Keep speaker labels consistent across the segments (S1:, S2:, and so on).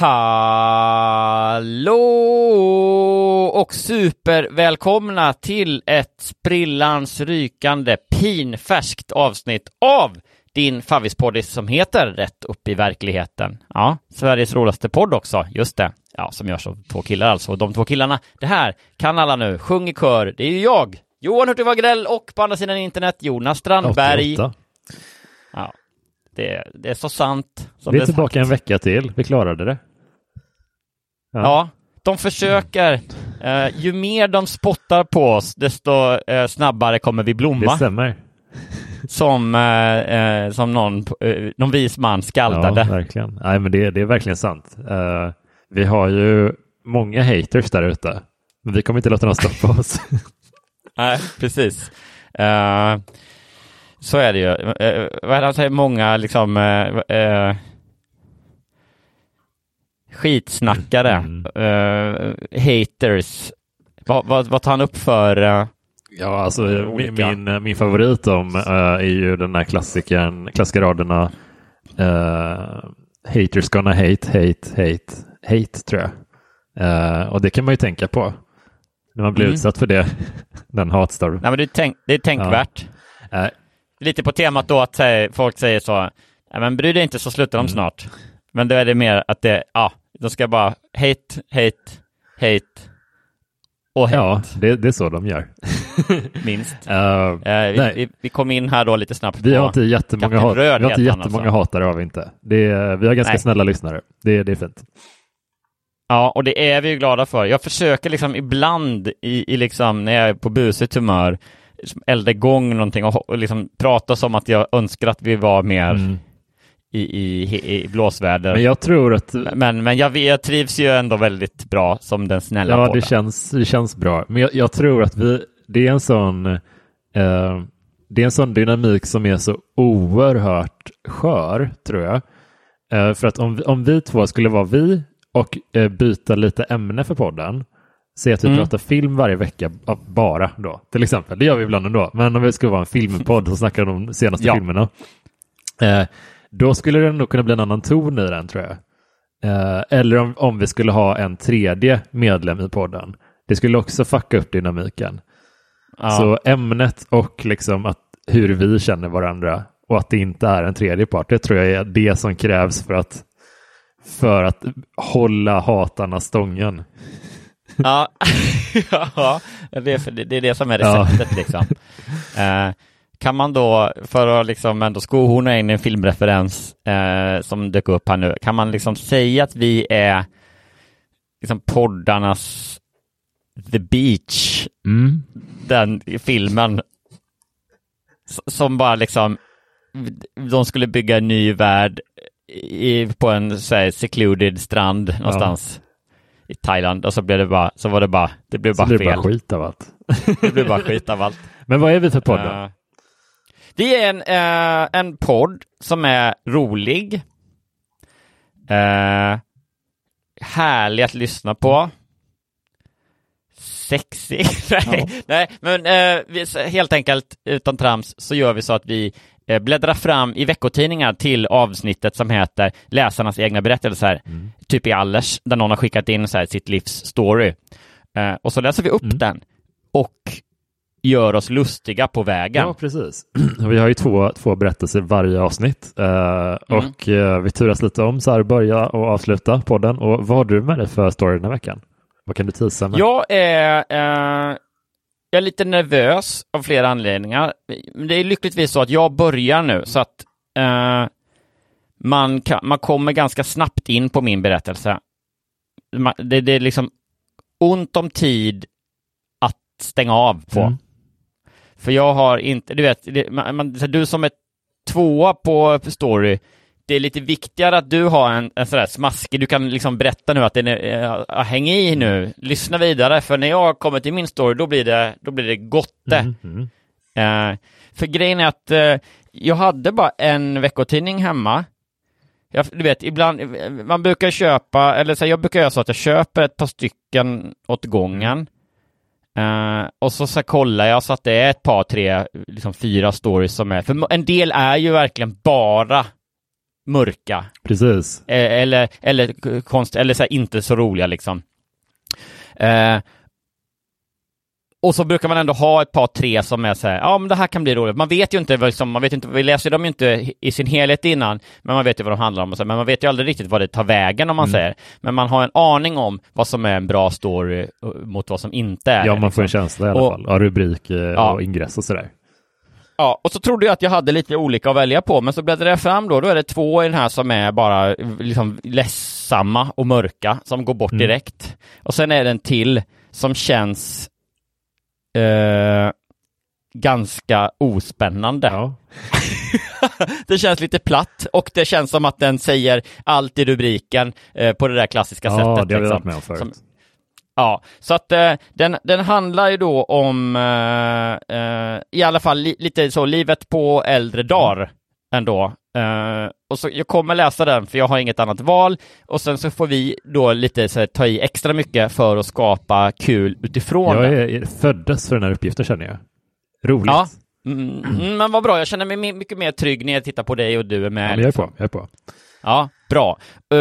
S1: Hallå och supervälkomna till ett sprillans rykande pinfärskt avsnitt av din favvispoddis som heter Rätt upp i verkligheten. Ja, Sveriges roligaste podd också, just det. Ja, som görs av två killar alltså. Och de två killarna, det här kan alla nu. Sjung i kör. Det är ju jag, Johan Hurtig Wagrell och på andra sidan internet Jonas Strandberg.
S2: 88.
S1: Ja, det, det är så sant. Som
S2: Vi är
S1: det
S2: tillbaka
S1: sagt.
S2: en vecka till. Vi klarade det.
S1: Ja, de försöker. Eh, ju mer de spottar på oss, desto eh, snabbare kommer vi
S2: Det
S1: blomma.
S2: stämmer.
S1: Som, eh, eh, som någon, eh, någon vis man skaldade.
S2: Ja, verkligen. Nej, men det, det är verkligen sant. Eh, vi har ju många haters där ute. Men vi kommer inte låta dem stoppa oss.
S1: Nej, precis. Så är det ju. Vad är det han säger? Många liksom skitsnackare,
S2: Mm.
S1: eh, haters. Vad, vad, vad tar han upp för? eh,
S2: ja, alltså min, min, min favorit om eh, är ju den här klassikern, klassiska raderna eh, Haters gonna hate, hate, hate, hate tror jag. Eh, och det kan man ju tänka på när man blir
S1: Mm.
S2: utsatt för det, den hatstorm.
S1: Nej, men det är, tänk, det är tänkvärt.
S2: Eh,
S1: Lite på temat då att folk säger så, "Nej, men bry dig inte så slutar de
S2: Mm.
S1: Men då är det mer att det, ja, de ska bara hate, hate, hate och hate,
S2: ja, det, det är så de gör.
S1: minst.
S2: Eh,
S1: Eh, vi, vi, vi kom in här då lite snabbt
S2: Vi har inte jättemånga, hat, vi har inte
S1: han
S2: jättemånga
S1: alltså.
S2: hatare har vi inte. Det är, vi har ganska
S1: Nej.
S2: snälla lyssnare. Det, det är fint.
S1: Ja, och det är vi ju glada för. Jag försöker liksom ibland i, i liksom, när jag är på busigt humör, elda igång någonting och, och liksom prata som att jag önskar att vi var mer
S2: Mm.
S1: I, i, i blåsväder.
S2: Men jag tror att
S1: Men, men jag, jag trivs ju ändå väldigt bra som den snälla
S2: ja, det, känns, det känns bra. Men jag, jag tror att vi, det är en sån eh, det är en sån dynamik som är så oerhört skör, tror jag. Eh, för att om, om vi två skulle vara vi och eh, byta lite ämne för podden, säg att vi
S1: Mm.
S2: pratar film varje vecka bara då, till exempel. Det gör vi ibland ändå. Men om vi skulle vara en filmpodd som snackar om de senaste
S1: Ja.
S2: filmerna, eh, då skulle det nog kunna bli en annan ton i den, tror jag. Eh, eller om, om vi skulle ha en tredje medlem i podden. Det skulle också fucka upp dynamiken.
S1: Ja.
S2: Så ämnet och liksom att hur vi känner varandra och att det inte är en tredje part, det tror jag är det som krävs för att, för att hålla hatarna stången.
S1: Ja, ja det, är, för- det är det som är
S2: Ja.
S1: receptet liksom. Eh, kan man då, för att liksom ändå skohorna in en filmreferens eh, som dök upp här nu, kan man liksom säga att vi är liksom poddarnas The Beach, den filmen som bara liksom de skulle bygga en ny värld i, på en så här, secluded strand någonstans i Thailand och så blev det bara, så var det bara, det blev
S2: Så
S1: bara
S2: blir det
S1: fel.
S2: bara skit av allt.
S1: Det blev bara skit av allt.
S2: Men vad är vi för podd då?
S1: Eh, vi är en, eh, en podd som är rolig, Eh, härlig att lyssna på. Sexig? nej, nej, men eh, vi, helt enkelt utan trams så gör vi så att vi eh, bläddrar fram i veckotidningar till avsnittet som heter Läsarnas egna berättelser,
S2: Mm.
S1: typ i Allers, där någon har skickat in så här, sitt livs story. Eh, och så läser vi upp
S2: Mm.
S1: den och gör oss lustiga på vägen.
S2: Ja, precis. Vi har ju två, två berättelser varje avsnitt eh, och eh, vi turas lite om så här börja och avsluta podden. Och vad har du med dig för story den här veckan? Vad kan du tisa med?
S1: Jag är, eh, jag är lite nervös av flera anledningar. Det är lyckligtvis så att jag börjar nu, så att eh, man, kan, man kommer ganska snabbt in på min berättelse. Man, det, det är liksom ont om tid att stänga av på.
S2: Mm.
S1: För jag har inte, du vet, det, man, man, du som är tvåa på story, det är lite viktigare att du har en, en sådär smaskig, du kan liksom berätta nu att den är, äh, häng i nu, lyssna vidare, för när jag kommer till min story, då blir det, då blir det gotte.
S2: Mm, mm.
S1: Eh, för grejen är att eh, jag hade bara en veckotidning hemma. Jag, du vet, ibland, man brukar köpa, eller så här, jag brukar göra så att jag köper ett par stycken åt gången. Eh, och så, så kollar jag så att det är ett par, tre, liksom fyra stories som är, för en del är ju verkligen bara mörka.
S2: Precis.
S1: Eh, eller, eller konst, eller så här, inte så roliga liksom. Eh, och så brukar man ändå ha ett par, tre som är så här, ja men det här kan bli roligt. Man vet ju inte, liksom, man vet inte, vi läser dem ju inte i sin helhet innan, men man vet ju vad de handlar om och så, men man vet ju aldrig riktigt vad det tar vägen om man
S2: Mm.
S1: säger. Men man har en aning om vad som är en bra story eh, mot vad som inte är
S2: Ja, man får en
S1: liksom.
S2: känsla i alla
S1: Och-
S2: fall. Ja, rubrik eh,
S1: Ja.
S2: och ingress och sådär.
S1: Ja, och så trodde jag att jag hade lite olika att välja på, men så bläddrade jag fram då, då är det två i den här som är bara liksom ledsamma och mörka, som går bort
S2: Mm.
S1: direkt. Och sen är det en till som känns eh, ganska ospännande.
S2: Ja.
S1: det känns lite platt och det känns som att den säger allt i rubriken eh, på det där klassiska
S2: ja,
S1: sättet.
S2: det har
S1: liksom.
S2: varit med om förut.
S1: Som- Ja, så att eh, den, den handlar ju då om eh, eh, i alla fall li, lite så livet på äldre dagar ändå. Eh, och så jag kommer läsa den för jag har inget annat val och sen så får vi då lite så här, ta i extra mycket för att skapa kul utifrån
S2: Jag är, föddes för den här uppgiften känner jag. Roligt.
S1: Ja. Mm, mm, men vad bra, jag känner mig mi- mycket mer trygg när jag tittar på dig och du är med.
S2: Ja, jag är
S1: liksom.
S2: på. Jag är på.
S1: Ja, bra. Eh,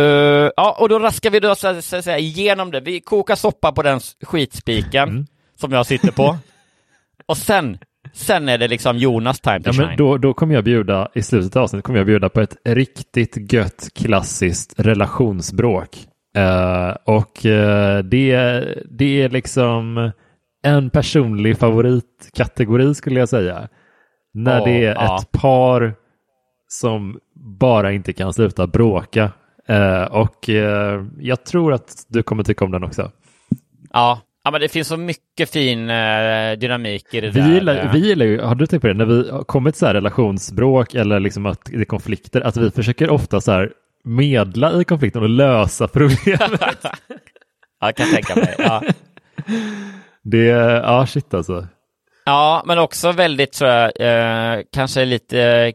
S1: ja, och då raskar vi då så, så, så, igenom det. Vi kokar soppa på den skitspiken
S2: Mm.
S1: som jag sitter på. och sen, sen är det liksom Jonas time to
S2: Ja,
S1: shine.
S2: då, då kommer jag bjuda, i slutet av avsnittet kommer jag bjuda på ett riktigt gött klassiskt relationsbråk. Eh, och eh, det, det är liksom en personlig favoritkategori skulle jag säga. När
S1: Åh,
S2: det är
S1: ja.
S2: ett par som bara inte kan sluta bråka. Eh, och jag tror att du kommer tycka om den också.
S1: Ja. Ja, men det finns så mycket fin eh, dynamik i det
S2: Vi
S1: där.
S2: gillar,
S1: eh.
S2: vi gillar ju, har du tänkt på det, när vi har kommit så här relationsbråk eller liksom att det är konflikter, att vi försöker ofta så här medla i konflikten och lösa problemet.
S1: ja, jag kan tänka mig. Ja.
S2: det, ja shit alltså.
S1: Ja, men också väldigt tror jag, eh, kanske lite eh,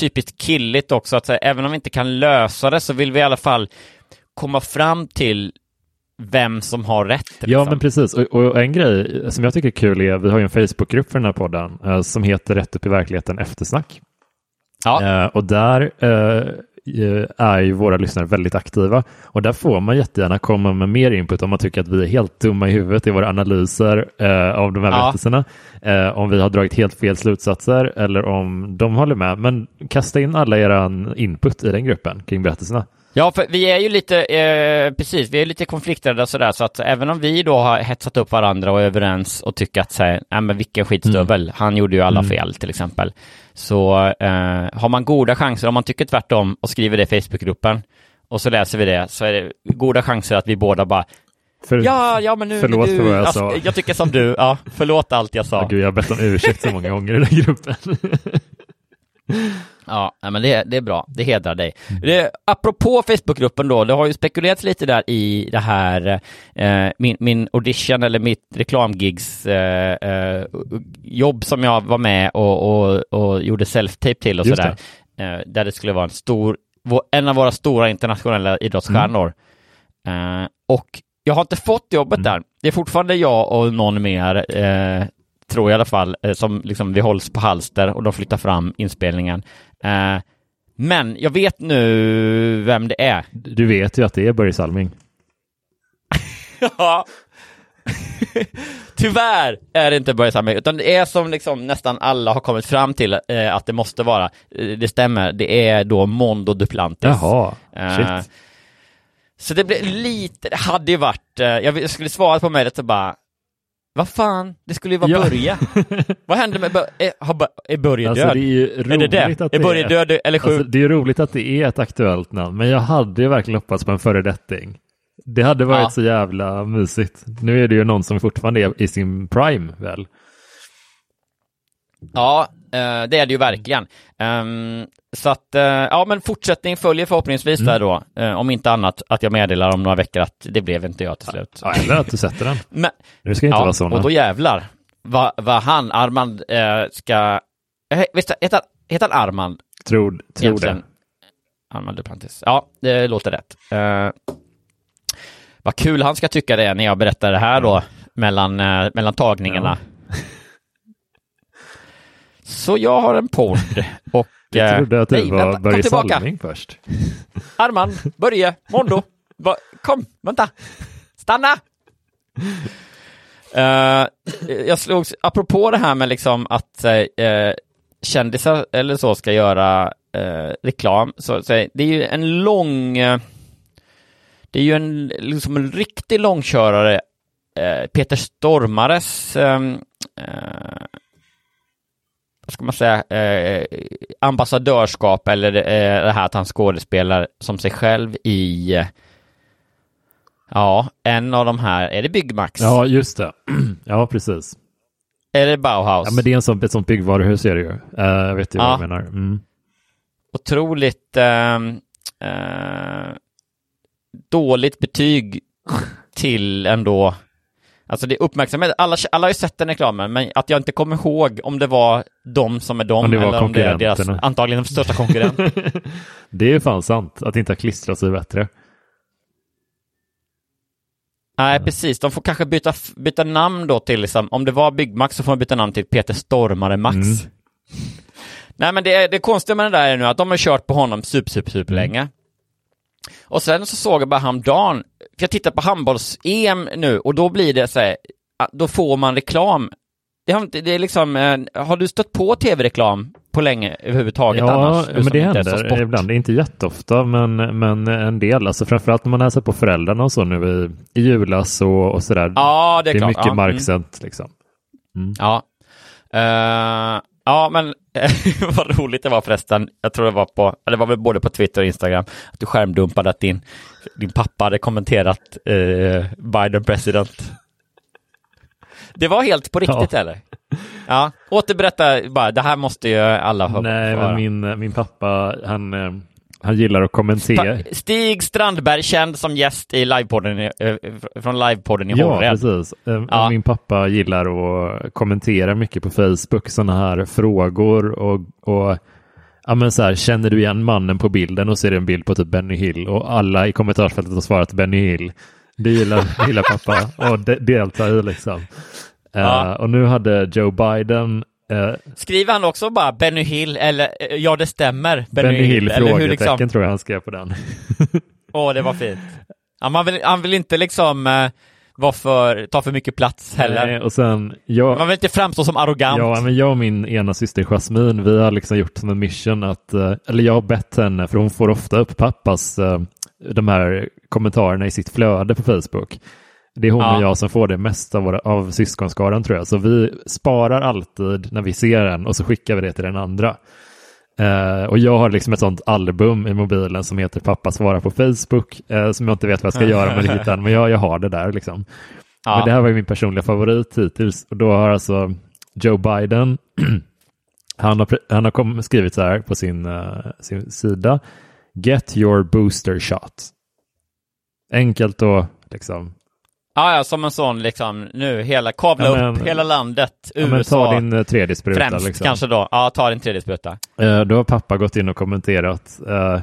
S1: typiskt killigt också att säga, även om vi inte kan lösa det så vill vi i alla fall komma fram till vem som har rätt.
S2: Ja
S1: liksom.
S2: men precis, och, och en grej som jag tycker är kul är, vi har ju en Facebookgrupp för den här podden eh, som heter Rätt upp i verkligheten eftersnack.
S1: ja.
S2: Eh, och där eh, eh, är ju våra lyssnare väldigt aktiva och där får man jättegärna komma med mer input om man tycker att vi är helt dumma i huvudet i våra analyser eh, av de här
S1: Ja.
S2: berättelserna. Eh, om vi har dragit helt fel slutsatser eller om de håller med. Men kasta in alla eran input i den gruppen kring berättelserna.
S1: Ja, för vi är ju lite, eh, precis, vi är lite konflikträdda sådär, så att även om vi då har hetsat upp varandra och är överens och tycker att säga, nej men vilken skitstövel, han gjorde ju alla
S2: Mm.
S1: fel till exempel. Så eh, har man goda chanser, om man tycker tvärtom och skriver det i Facebookgruppen och så läser vi det, så är det goda chanser att vi båda bara,
S2: För,
S1: ja, ja men nu,
S2: Förlåt
S1: du,
S2: för vad jag
S1: alltså,
S2: sa.
S1: jag tycker som du, ja, förlåt allt jag sa.
S2: Ja, gud, jag har bett om ursäkt så många gånger i den gruppen.
S1: Ja, men det, det är bra. Det hedrar dig. Det, apropå Facebookgruppen då, det har ju spekulerats lite där i det här, eh, min, min audition eller mitt reklamgigs eh, eh, jobb som jag var med och, och, och gjorde self-tape till och sådär. Eh, där det skulle vara en stor en av våra stora internationella idrottsstjärnor. Eh, och jag har inte fått jobbet där. Det är fortfarande jag och någon mer, eh, tror jag i alla fall, eh, som liksom vi hålls på halster och de flyttar fram inspelningen. Eh, men jag vet nu vem det är.
S2: Du vet ju att det är Börje Salming.
S1: Ja. Tyvärr är det inte Börje Salming, utan det är som liksom nästan alla har kommit fram till eh, att det måste vara. Eh, det stämmer, det är då Mondo Duplantis.
S2: Jaha,
S1: Eh,
S2: shit.
S1: så det blev lite, det hade ju varit, jag skulle svara på mejlet och bara vad fan, det skulle ju vara
S2: Ja.
S1: Börje. Vad hände med Börje? Är, Börje
S2: Alltså,
S1: död?
S2: det är
S1: är det
S2: roligt
S1: det?
S2: att
S1: är
S2: det
S1: Börje
S2: är-
S1: död eller sjuk?
S2: Alltså, det är roligt att det är ett aktuellt namn, men jag hade ju verkligen hoppats på en föredetting. Det hade varit
S1: Ja.
S2: så jävla mysigt. Nu är det ju någon som fortfarande är i sin prime väl?
S1: Ja, eh, det är det ju verkligen. Ehm, så att, eh, ja men fortsättning följer förhoppningsvis där då. Eh, om inte annat att jag meddelar om några veckor att det blev inte jag till slut.
S2: Ja, eller att du sätter den.
S1: Men,
S2: Det ska inte
S1: ja,
S2: vara sådana.
S1: och då jävlar vad vad han, Armand, ska... Visst, heter, heter han Armand
S2: Tror, tror det.
S1: Armand Duplantis. Ja, det låter rätt. Vad kul han ska tycka det är när jag berättar det här då, mellan, eh, mellan tagningarna. Så jag har en podd och...
S2: Jag
S1: eh,
S2: trodde att du
S1: nej,
S2: var
S1: vänta,
S2: Börje
S1: tillbaka.
S2: Salming först.
S1: Armand, Börje, Mondo. Va, kom, vänta. Stanna! Eh, jag slog, apropå det här med liksom att uh, kändisar eller så ska göra eh, reklam, så, så det är ju en lång, eh, det är ju en, liksom en riktig långkörare, eh, Peter Stormares eh, vad ska man säga, eh, ambassadörskap eller eh, det här att han skådespelar som sig själv i Ja, en av de här, är det Byggmax?
S2: Ja, just det. Ja, precis.
S1: Är det Bauhaus?
S2: Ja, men det är en sån, ett sånt byggvaruhus är det ju. Eh, jag vet ju
S1: Ja.
S2: vad du menar. Mm.
S1: Otroligt ehm, eh, dåligt betyg till ändå Alltså det är uppmärksamhet, alla, alla har ju sett den reklamen, men att jag inte kommer ihåg om det var de som är de,
S2: Om
S1: eller om det är deras, antagligen största konkurrent.
S2: Det är ju fan sant att inte ha klistrat sig bättre.
S1: Nej, precis. De får kanske byta, byta namn då till, liksom, om det var Byggmax så får man byta namn till Peter Stormare Max.
S2: Mm.
S1: Nej, men det, det konstiga med det där är nu att de har kört på honom super, super, super
S2: Mm.
S1: länge. Och sen så såg jag bara häromdagen, för jag tittar på handbolls-EM nu och då blir det så här, att då får man reklam. Det, har, det är liksom, eh, har du stött på tv-reklam på länge överhuvudtaget
S2: Ja,
S1: annars? Du
S2: men det händer ibland. Det är inte jätteofta, men, men en del. Alltså framförallt när man hälsar på föräldrarna och så nu i, i julas och, och sådär.
S1: Ja, det är
S2: det är mycket
S1: Ja, mm.
S2: marksänt liksom.
S1: Ja. Eh, ja, men vad roligt det var förresten. Jag tror det var på, eller det var väl både på Twitter och Instagram, att du skärmdumpade att din, din pappa hade kommenterat eh, Biden president. Det var helt på riktigt
S2: Ja.
S1: eller? Ja, återberätta bara, det här måste ju alla ha
S2: Nej,
S1: höra.
S2: men min, min pappa, han, eh, han gillar att kommentera.
S1: Stig Strandberg, känd som gäst i livepodden, eh, från livepodden i
S2: Ja,
S1: Hålred.
S2: precis. Eh,
S1: Ja.
S2: Min pappa gillar att kommentera mycket på Facebook, sådana här frågor och, och ja, men så här, känner du igen mannen på bilden och det en bild på typ Benny Hill och alla i kommentarsfältet har svarat Benny Hill. Det gillar, gillar pappa och de, delta i liksom.
S1: Ja.
S2: och nu hade Joe Biden eh,
S1: Skriver han också bara Benny Hill eller eh, ja det stämmer
S2: Benny, Hill,
S1: eller hur liksom?
S2: tror jag han skrev på den.
S1: Åh, det var fint. Man vill, han vill inte liksom vara för, ta för mycket plats heller.
S2: Nej, och sen, jag,
S1: Man vill inte framstå som arrogant.
S2: Ja, men jag och min ena syster Jasmine, vi har liksom gjort som en mission att, eller jag har bett henne, för hon får ofta upp pappas de här kommentarerna i sitt flöde på Facebook. Det är hon
S1: Ja.
S2: och jag som får det mest av, våra, av syskonskaran tror jag. Så vi sparar alltid när vi ser den och så skickar vi det till den andra. Eh, och jag har liksom ett sånt album i mobilen som heter Pappa svarar på Facebook, eh, som jag inte vet vad jag ska göra med det men jag, jag har det där liksom.
S1: Ja.
S2: Men det här var ju min personliga favorit hittills. Och då har alltså Joe Biden, han har, han har kom, skrivit så här på sin, eh, sin sida. Get your booster shot. Enkelt och liksom.
S1: Ja, ja, som en sån liksom nu, hela, kavla
S2: Ja, men-
S1: upp hela landet,
S2: Ja, men
S1: USA
S2: ta din eh, tredje spruta.
S1: främst
S2: liksom.
S1: kanske då. Ja, ta din tredje spruta.
S2: Eh, då har pappa gått in och kommenterat. eh,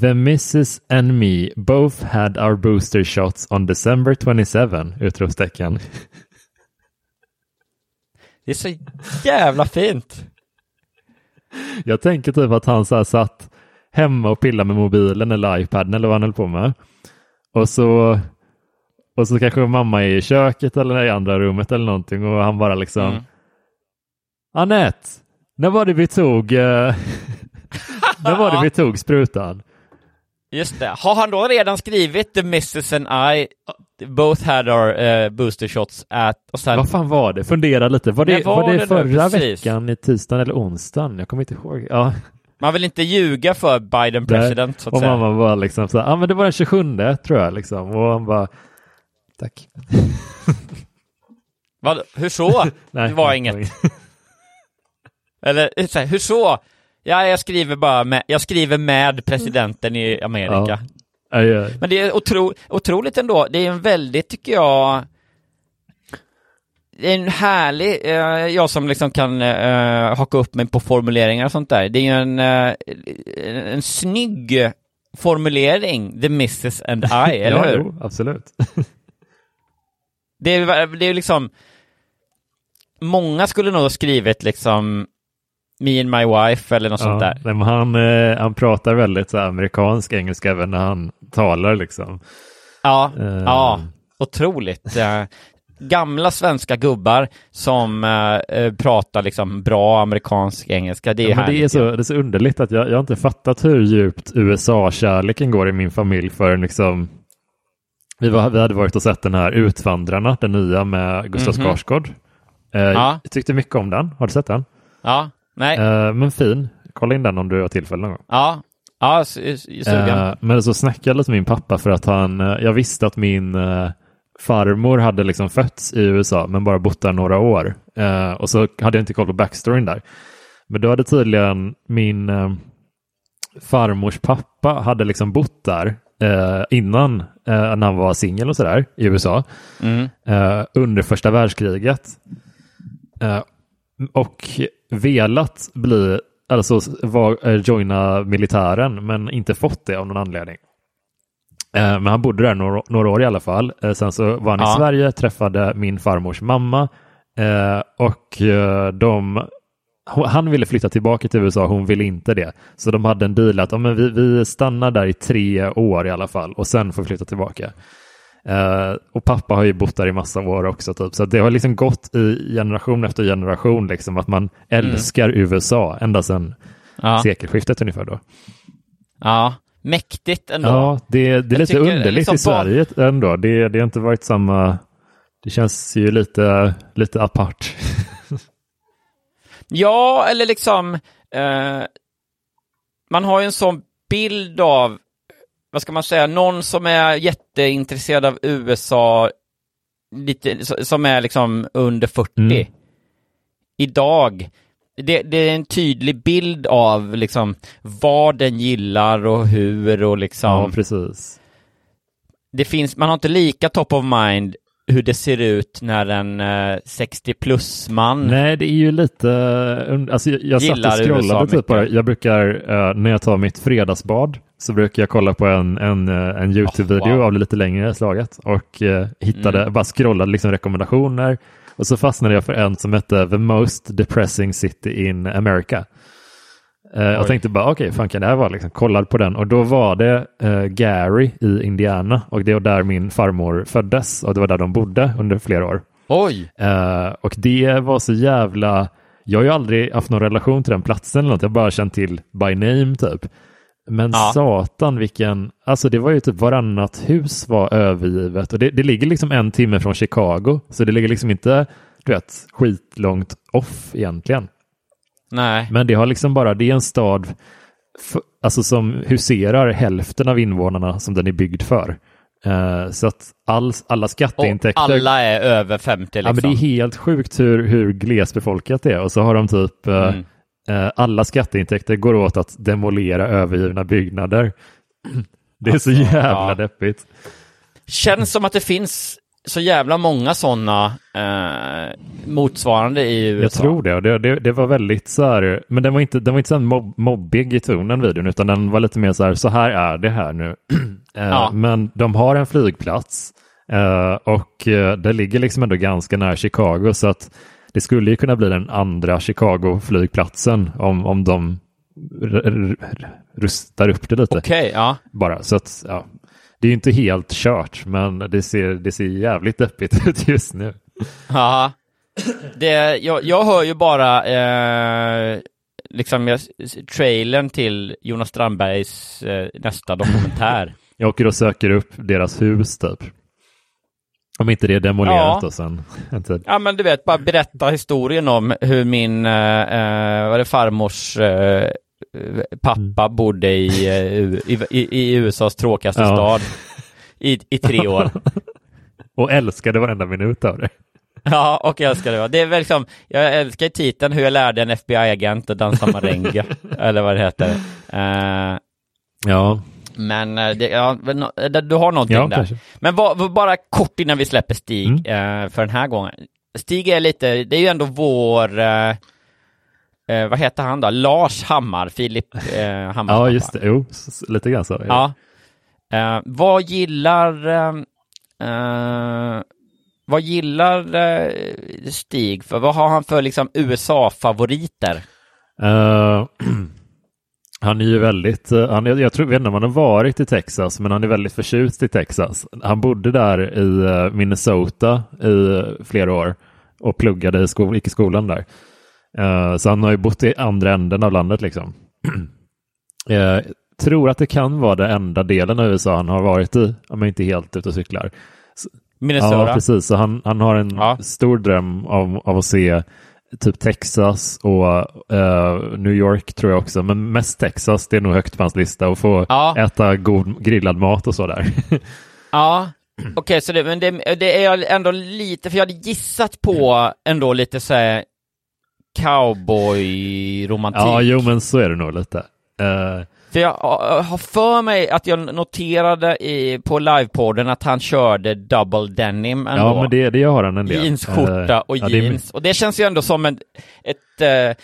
S2: The Mrs and me both had our booster shots on December 27! Utropstecken.
S1: Det är så jävla fint.
S2: Jag tänker typ att han så här satt hemma och pillade med mobilen eller iPaden eller vad han höll på med. Och så, och så kanske mamma är i köket eller i andra rummet eller någonting och han bara liksom
S1: Mm.
S2: Anette, när var det vi tog eh, när var det vi tog sprutan?
S1: Just det. Har han då redan skrivit The Mrs and I both had our uh, booster shots at... Och sen,
S2: Vad fan var det? Fundera lite. Var det,
S1: var
S2: var det,
S1: det
S2: förra veckan i tisdagen eller onsdagen? Jag kommer inte ihåg. Ja,
S1: man vill inte ljuga för Biden president, så att
S2: och
S1: säga.
S2: mamma var liksom så här, ja men det var den 27 tror jag liksom. Och han bara, tack.
S1: Vad, hur så?
S2: Nej,
S1: det var inget. Eller här, hur så? Ja, jag skriver bara med, jag skriver med presidenten i Amerika.
S2: Ja. Aj.
S1: Men det är otro, otroligt ändå. Det är en väldigt, tycker jag, det är en härlig, eh, jag som liksom kan eh, haka upp mig på formuleringar och sånt där. Det är ju en, eh, en snygg formulering, the Mrs and I, eller
S2: ja,
S1: hur?
S2: Jo, absolut.
S1: Det är, det är liksom, många skulle nog ha skrivit liksom Me and my wife eller något sånt
S2: Ja,
S1: där.
S2: nej, men han, eh, han pratar väldigt så amerikansk engelska även när han talar liksom.
S1: Ja,
S2: Eh.
S1: ja, otroligt. Eh, Gamla svenska gubbar som eh, pratar liksom bra amerikansk engelska, det är
S2: Ja, men det, är så, det är så underligt att jag, jag har inte fattat hur djupt USA-kärleken går i min familj förrän liksom vi, var, vi hade varit och sett den här Utvandrarna, den nya med Gustav
S1: Mhm.
S2: Skarsgård. Eh,
S1: Ja.
S2: Jag tyckte mycket om den. Har du sett den?
S1: Ja, nej,
S2: Eh, men fin. Kolla in den om du har tillfälle någon gång.
S1: ja, ja, su- su- sugen.
S2: Eh, men så snackade jag lite med min pappa för att han, eh, jag visste att min eh, farmor hade liksom fötts i USA men bara bott där några år. Eh, och så hade jag inte koll på backstoryn där. Men då hade tydligen min farmors pappa hade liksom bott där eh, innan eh, när han var singel och sådär i USA
S1: Mm.
S2: eh, under första världskriget. Eh, och velat bli, alltså var, eh, joina militären men inte fått det av någon anledning. Eh, men han bodde där några, några år i alla fall. Sen så var han i
S1: Ja.
S2: Sverige, träffade min farmors mamma och de han ville flytta tillbaka till USA, hon ville inte det. Så de hade en deal att ja, men vi, vi stannar där i tre år i alla fall och sen får vi flytta tillbaka. Eh, och pappa har ju bott där i massa år också. Typ. Så det har liksom gått i generation efter generation liksom, att man älskar USA ända sedan
S1: Mm. Ja,
S2: sekelskiftet ungefär. Då.
S1: ja, mäktigt ändå.
S2: Ja, det, det är lite underligt
S1: liksom
S2: i Sverige ändå. Det, det har inte varit samma... Det känns ju lite, lite apart.
S1: Ja, eller liksom, eh, man har ju en sån bild av, vad ska man säga, någon som är jätteintresserad av USA, lite, som är liksom under 40.
S2: Mm.
S1: Idag, det, det är en tydlig bild av liksom vad den gillar och hur och liksom,
S2: Ja, precis.
S1: det finns, man har inte lika top of mind hur det ser ut när en eh, 60 plus man
S2: Nej, det är ju lite... Alltså, jag, jag satt och scrollade typ bara. Jag brukar, eh, när jag tar mitt fredagsbad, så brukar jag kolla på en, en, eh, en YouTube-video
S1: Oh, wow.
S2: av det lite längre slaget och eh, hittade,
S1: Mm.
S2: bara scrollade liksom rekommendationer och så fastnade jag för en som hette The Most Depressing City in America. Eh, jag tänkte bara, okej, fan kan det här vara? Liksom, kollade på den och då var det eh, Gary i Indiana och det var där min farmor föddes och det var där de bodde under flera år.
S1: Oj!
S2: Eh, och det var så jävla... Jag har ju aldrig haft någon relation till den platsen eller något. Jag har bara känt till by name typ. Men
S1: Ja.
S2: satan vilken... Alltså det var ju typ varannat hus var övergivet. Och det, det ligger liksom en timme från Chicago. Så det ligger liksom inte, du vet, skitlångt off egentligen.
S1: Nej.
S2: Men det har liksom bara, det är en stad f- alltså som huserar hälften av invånarna som den är byggd för. Eh, så att all, alla
S1: Och
S2: skatteintäkter...
S1: alla är över 50 liksom.
S2: Ja, men det är helt sjukt hur, hur glesbefolkat det är. Och så har de typ eh,
S1: Mm.
S2: eh, alla skatteintäkter går åt att demolera övergivna byggnader. Det är så jävla
S1: ja.
S2: deppigt.
S1: Känns som att det finns så jävla många sådana eh, motsvarande i USA.
S2: Jag tror det. Det, det, det var väldigt så här, men den var inte, den var inte så mobb, mobbig i tonen videon, utan den var lite mer så här, så här är det här nu. eh,
S1: Ja.
S2: Men de har en flygplats eh, och eh, det ligger liksom ändå ganska nära Chicago, så att det skulle ju kunna bli den andra Chicago-flygplatsen om, om de rustar upp det lite
S1: Okej, ja.
S2: bara. Så att, ja, det är ju inte helt kört, men det ser, det ser jävligt deppigt ut just nu.
S1: Ja. Det, jag, jag hör ju bara eh, liksom jag, trailern till Jonas Strandbergs eh, nästa dokumentär.
S2: Jag åker och söker upp deras hus typ. Om inte det är demolerat
S1: Ja.
S2: och sen.
S1: Ja men du vet, bara berätta historien om hur min, eh, eh, vad är det, farmors eh, pappa bodde i, eh, i, i, i USAs tråkigaste
S2: Ja.
S1: stad i, i tre år.
S2: Och älskade varenda minut av det.
S1: Ja, och jag älskar det. Det är väl liksom, jag älskar titeln hur jag lärde en FBI-agent att dansa merengue, eller vad det heter. Eh,
S2: Ja,
S1: men eh, det, ja, eh, du har någonting
S2: ja
S1: där.
S2: kanske.
S1: Men vad- bara kort innan vi släpper Stig
S2: Mm.
S1: eh, för den här gången. Stig är lite, det är ju ändå vår, eh, eh, vad heter han då? Lars Hammar, Filip eh, Hammars
S2: Ja, just det. Jo, lite grann så. är.
S1: Ja. Eh, vad gillar eh, eh, vad gillar eh, Stig för? Vad har han för liksom USA-favoriter?
S2: Eh, han är ju väldigt, han, jag, jag tror, vet inte om han har varit i Texas, men han är väldigt förtjust i Texas. Han bodde där i Minnesota i flera år och pluggade i skol, gick i skolan där. Eh, så han har ju bott i andra änden av landet liksom. Eh, tror att det kan vara den enda delen av USA han har varit i, om jag inte helt ute och cyklar.
S1: Minnesota?
S2: Ja, precis. Så han, han har en
S1: Ja.
S2: stor dröm av, av att se typ Texas och eh, New York tror jag också. Men mest Texas, det är nog högt på hans lista och få
S1: Ja.
S2: äta god grillad mat och så där.
S1: Ja, okej, så det, men det, det är jag ändå lite, för jag hade gissat på ändå lite så här cowboy-romantik.
S2: ja, jo men så är det nog lite. Eh,
S1: För jag har för mig att jag noterade i, på livepodden att han körde double denim ändå.
S2: ja, men det, det har han en del.
S1: Jeansskjorta
S2: Eh,
S1: och
S2: ja, det är-
S1: jeans. Och det känns ju ändå som en, ett eh,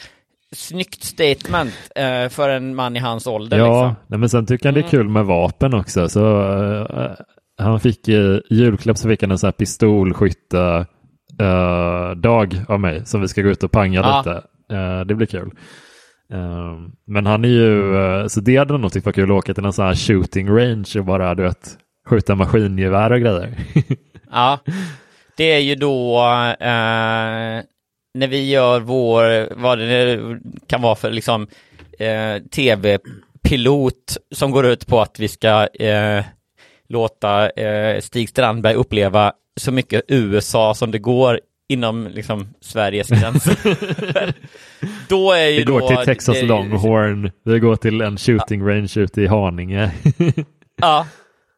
S1: snyggt statement eh, för en man i hans ålder.
S2: Ja,
S1: Liksom.
S2: nej, men sen tycker han det är kul med vapen också. Så, eh, han fick i julklapp så fick han en sån här pistolskytte eh, dag av mig som vi ska gå ut och panga
S1: Ja.
S2: lite. Eh, det blir kul. Eh, men han är ju, eh, så det hade nog tyckt var kul att åka till en sån här shooting range och bara du vet, skjuta maskingevär och grejer.
S1: Ja, det är ju då när vi gör vår, vad det nu kan vara för liksom tv-pilot som går ut på att vi ska låta eh, Stig Strandberg uppleva så mycket USA som det går inom liksom Sveriges gränser. då är ju
S2: Vi går
S1: då,
S2: till Texas
S1: det-
S2: Longhorn, vi går till en shooting range ute i Haninge.
S1: Ja,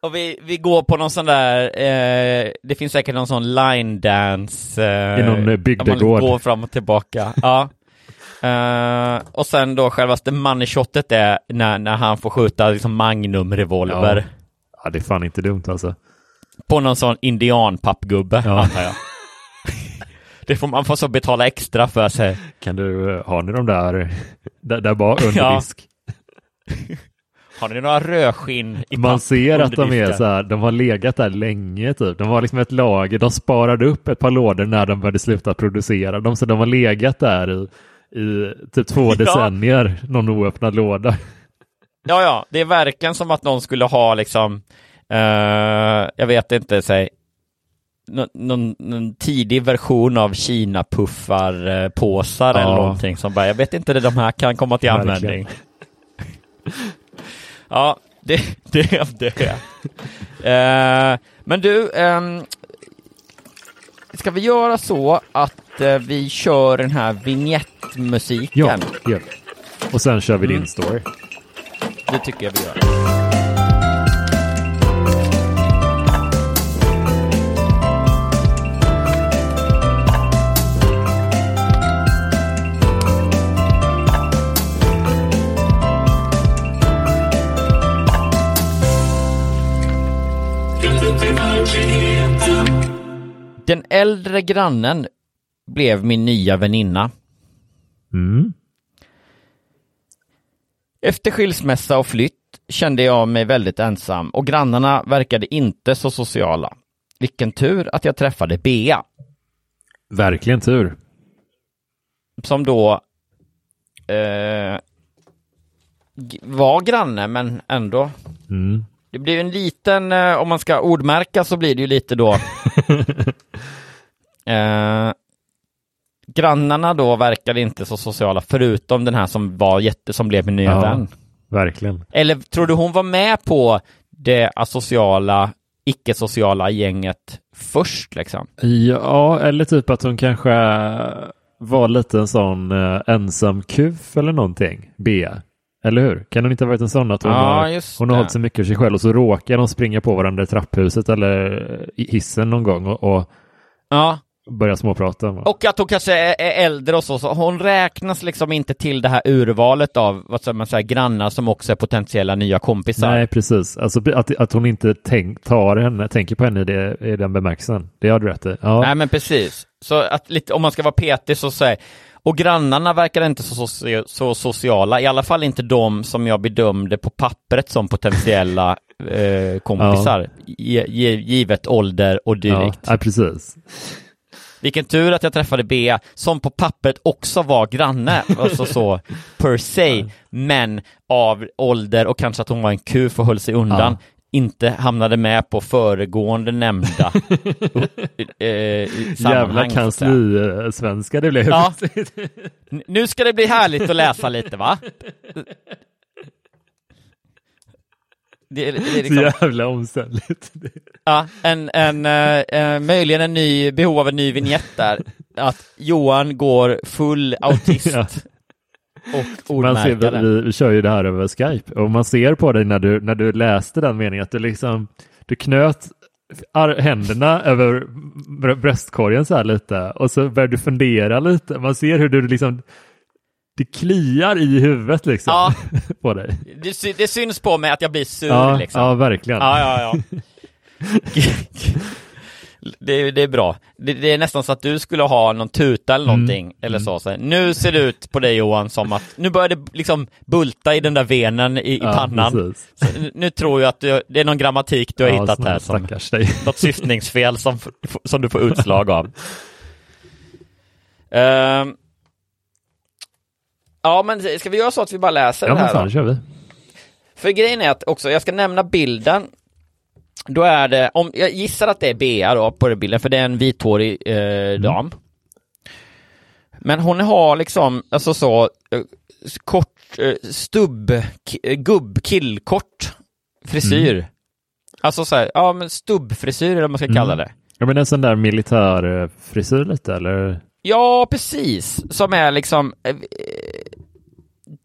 S1: och vi, vi går på någon sån där, eh, det finns säkert någon sån line dance. Eh,
S2: I någon, eh,
S1: där man
S2: bygdegård.
S1: går fram och tillbaka. ja. Eh, och sen då självaste money shotet är när, när han får skjuta liksom magnum-revolver
S2: Ja. ja, det är fan inte dumt alltså.
S1: På någon sån indianpappgubbe,
S2: Ja.
S1: antar jag. det får man får så betala extra för sig.
S2: Kan du, eh, har ni de där, där, där bara under
S1: Ja.
S2: disk?
S1: Har ni några rödskinn i
S2: Man ser att de är så här, de har legat där länge typ. De var liksom ett lager, de sparade upp ett par lådor när de började sluta producera dem. Så de har legat där i, i typ två
S1: Ja.
S2: decennier, någon oöppnad låda.
S1: Ja, ja, det är verkligen som att någon skulle ha liksom, jag vet inte, säg, nå- någon, någon tidig version av Kina-puffar-påsar
S2: Ja.
S1: eller någonting som bara, jag vet inte, det de här kan komma till användning. ja, det, det är det. Eh, men du, ehm, ska vi göra så att eh, vi kör den här vignettmusiken?
S2: Ja, vi. Och sen kör vi
S1: Mm.
S2: din story.
S1: Det tycker jag vi gör. Den äldre grannen blev min nya väninna.
S2: Mm.
S1: Efter skilsmässa och flytt kände jag mig väldigt ensam och grannarna verkade inte så sociala. Vilken tur att jag träffade Bea,
S2: Verkligen tur.
S1: som då eh, var granne, men ändå.
S2: Mm.
S1: Det blir en liten, eh, om man ska ordmärka så blir det ju lite då. eh, grannarna då verkade inte så sociala, förutom den här som var jätte, som blev min nya
S2: Ja.
S1: vän.
S2: Verkligen.
S1: Eller tror du hon var med på det asociala, icke-sociala gänget först liksom?
S2: Ja, eller typ att hon kanske var lite en sån eh, ensam kuf eller någonting. B. Eller hur? Kan hon inte ha varit en sån att hon
S1: Ja,
S2: har, hon har hållit sig mycket för sig själv och så råkar de springa på varandra i trapphuset eller i hissen någon gång och, och
S1: Ja,
S2: börja småprata.
S1: och att hon kanske är, äldre och så, så hon räknas liksom inte till det här urvalet av, vad ska man säga, grannar som också är potentiella nya kompisar.
S2: Nej, precis. Alltså att, att hon inte tänk, tar henne, tänker på henne i, det, i den bemärkelsen. Det har du rätt i. Ja.
S1: Nej men precis. Så att lite, om man ska vara petig så säger och grannarna verkar inte så, soci- så sociala, i alla fall inte de som jag bedömde på pappret som potentiella eh, kompisar, gi- givet ålder och
S2: ja.
S1: dylikt.
S2: ja, precis.
S1: Vilken tur att jag träffade Bea, som på pappret också var granne, alltså så per se, men av ålder och kanske att hon var en kuf och höll sig undan, inte hamnade med på föregående nämnda eh,
S2: Jävla
S1: att säga.
S2: kansli-svenska det blev.
S1: Ja. Nu ska det bli härligt att läsa lite va? Det, är- det är
S2: Så
S1: liksom,
S2: jävla omständligt.
S1: ja, en, en, eh, eh, möjligen en ny, behov av en ny vignett där. Att Johan går full autist
S2: Ja.
S1: och
S2: Man ser, vi, vi kör ju det här över Skype och man ser på dig när du, när du läste den meningen att du liksom du knöt händerna över br- bröstkorgen så här lite och så börjar du fundera lite. Man ser hur du liksom det kliar i huvudet liksom
S1: Ja.
S2: på dig.
S1: Det, sy- det syns på mig att jag blir sur
S2: Ja,
S1: liksom.
S2: ja verkligen.
S1: Ja, ja, ja. Det, är- det är bra. Det, det är nästan så att du skulle ha någon tuta eller någonting, eller så. så. Nu ser det ut på dig Johan som att, nu börjar det liksom bulta i den där venen i, i pannan. nu- tror jag att du, det är någon grammatik du har hittat här, som,
S2: dig.
S1: något syftningsfel som, som du får utslag av. Ehm. Ja, men ska vi göra så att vi bara läser
S2: Ja
S1: det
S2: men
S1: här? då?
S2: fan, kör vi.
S1: För grejen är att också, jag ska nämna bilden. Då är det, om, jag gissar att det är Bea då på den bilden, för det är en vithårig eh, dam. Men hon har liksom, alltså så, eh, kort, eh, stubb, eh, gubb, killkort frisyr. Alltså så här, ja men stubbfrisyr eller vad man ska kalla det.
S2: Ja men en sån där militärfrisyr lite eller?
S1: Ja, precis. Som är liksom,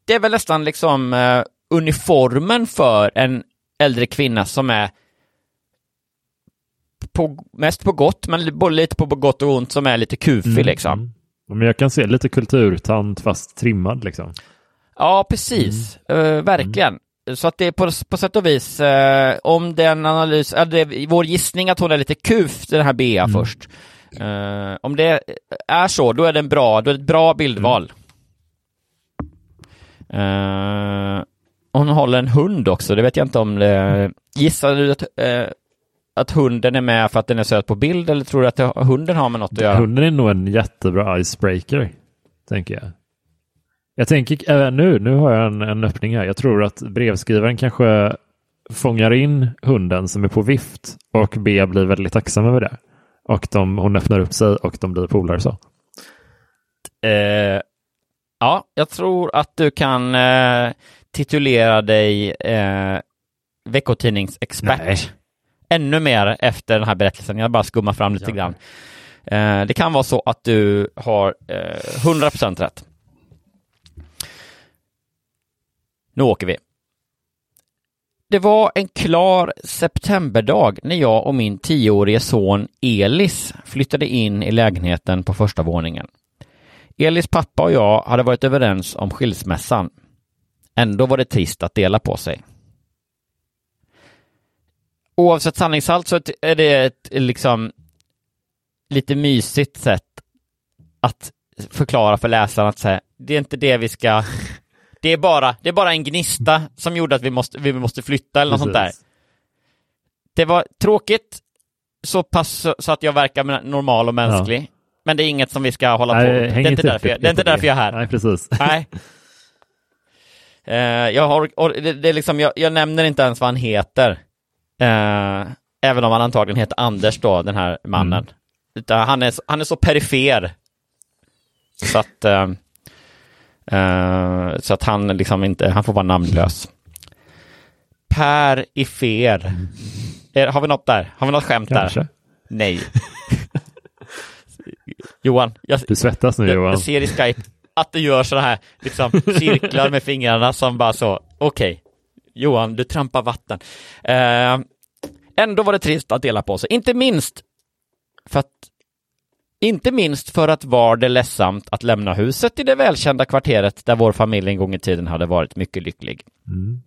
S1: det är väl nästan liksom eh, uniformen för en äldre kvinna som är på, mest på gott, men både lite på gott och ont som är lite kufig liksom.
S2: Mm. Ja, Men jag kan se lite kulturtant fast trimmad liksom.
S1: Ja, precis. Eh, verkligen. Så att det är på, på sätt och vis, eh, om den analys, äh, det är vår gissning att hon är lite kuf, den här Bea först. Eh, om det är så, då är det en bra, då är det ett bra bildval. Eh, hon håller en hund också, det vet jag inte om det... Gissar du att, eh, att hunden är med för att den är söt på bild, eller tror du att det, hunden har med något att göra?
S2: Hunden är nog en jättebra icebreaker, tänker jag. Jag tänker äh, nu, nu har jag en, en öppning här. Jag tror att brevskrivaren kanske fångar in hunden som är på vift och B blir väldigt tacksam över det. Och de, hon öppnar upp sig och de blir polare så.
S1: Eh, ja, jag tror att du kan eh, titulera dig eh, veckotidningsexpert.
S2: Nej.
S1: Ännu mer efter den här berättelsen. Jag bara skummar fram lite
S2: Ja.
S1: grann. Eh, det kan vara så att du har eh, 100% rätt. Nu åker vi. Det var en klar septemberdag när jag och min tioårige son Elis flyttade in i lägenheten på första våningen. Elis pappa och jag hade varit överens om skilsmässan. Ändå var det trist att dela på sig. Oavsett sanningshalt så är det ett liksom lite mysigt sätt att förklara för läsaren att säga, det är inte det vi ska, det är bara, det är bara en gnista som gjorde att vi måste, vi måste flytta eller något sånt där. Det var tråkigt, så pass så att jag verkar normal och mänsklig. Ja. Men det är inget som vi ska hålla Nej, på med. Det är inte, därför jag, det är inte därför jag är här.
S2: Nej, precis.
S1: Nej. Uh, jag, har, det, det, är liksom, jag, jag, nämner inte ens vad han heter. Uh, även om han antagligen heter Anders då, den här mannen. Mm. Utan han, är, han är så perifer. Så att, uh, så att han liksom inte, han får vara namnlös. Per Ifer. Mm. Har vi något där? Har vi något skämt Kanske. där? Nej. Johan, jag,
S2: du svettas nu
S1: jag,
S2: Johan.
S1: Jag ser i Skype att du gör sådana här liksom, cirklar med fingrarna som bara så, okej, okay, Johan, du trampar vatten. Eh, ändå var det trist att dela på sig, inte minst för att inte minst för att var det ledsamt att lämna huset i det välkända kvarteret där vår familj en gång i tiden hade varit mycket lycklig. Mm.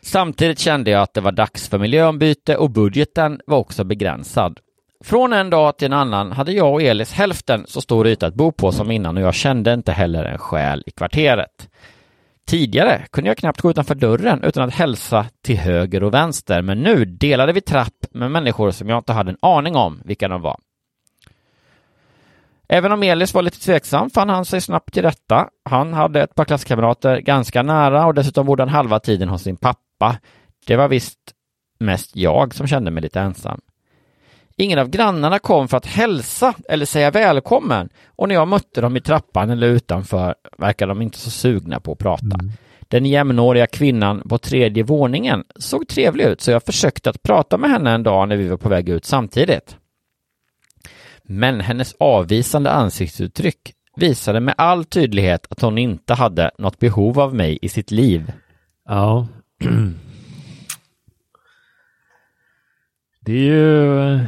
S1: Samtidigt kände jag att det var dags för miljöombyte och budgeten var också begränsad. Från en dag till en annan hade jag och Elis hälften så stor yta att bo på som innan och jag kände inte heller en själ i kvarteret. Tidigare kunde jag knappt gå utanför dörren utan att hälsa till höger och vänster, men nu delade vi trapp med människor som jag inte hade en aning om vilka de var. Även om Elis var lite tveksam fann han sig snabbt till rätta. Han hade ett par klasskamrater ganska nära och dessutom bodde han halva tiden hos sin pappa. Det var visst mest jag som kände mig lite ensam. Ingen av grannarna kom för att hälsa eller säga välkommen och när jag mötte dem i trappan eller utanför verkade de inte så sugna på att prata. Mm. Den jämnåriga kvinnan på tredje våningen såg trevlig ut så jag försökte att prata med henne en dag när vi var på väg ut samtidigt. Men hennes avvisande ansiktsuttryck visade med all tydlighet att hon inte hade något behov av mig i sitt liv.
S2: Ja. Det är ju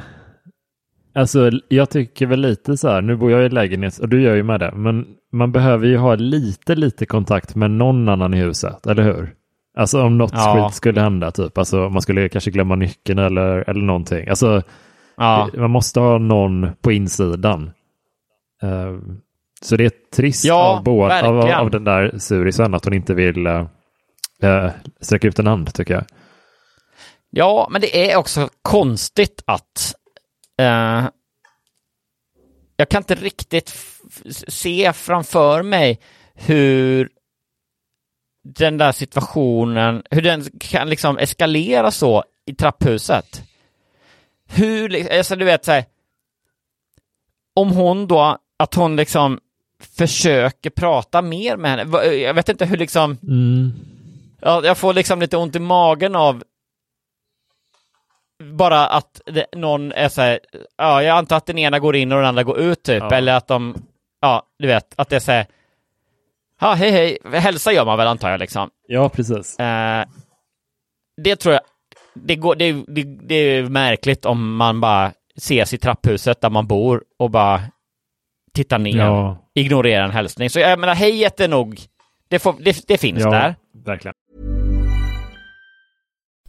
S2: Alltså jag tycker väl lite så här, nu bor jag i lägenhet och du gör ju med det, men man behöver ju ha lite, lite kontakt med någon annan i huset, eller hur? Alltså om något ja. skit skulle hända, typ, alltså man skulle kanske glömma nyckeln eller, eller någonting. Alltså ja. man måste ha någon på insidan. Uh, så det är trist ja, av, Bo, av, av, den där surisen att hon inte vill uh, sträcka ut en hand, tycker jag.
S1: Ja, men det är också konstigt att Uh, jag kan inte riktigt se framför mig hur den där situationen, hur den kan liksom eskalera så i trapphuset. Hur, alltså du vet så här, om hon då, att hon liksom försöker prata mer med henne. Jag vet inte hur liksom, mm. ja, jag får liksom lite ont i magen av bara att det, någon är så här, ja, jag antar att den ena går in och den andra går ut typ, ja. eller att de, ja, du vet, att det är så här, ja, hej hej, hälsa gör man väl antar jag liksom.
S2: Ja, precis.
S1: Eh, det tror jag, det, går, det, det, det är märkligt om man bara ses i trapphuset där man bor och bara tittar ner, ja. ignorerar en hälsning. Så jag menar, hejet är nog, det, får, det, det finns ja, där.
S2: verkligen.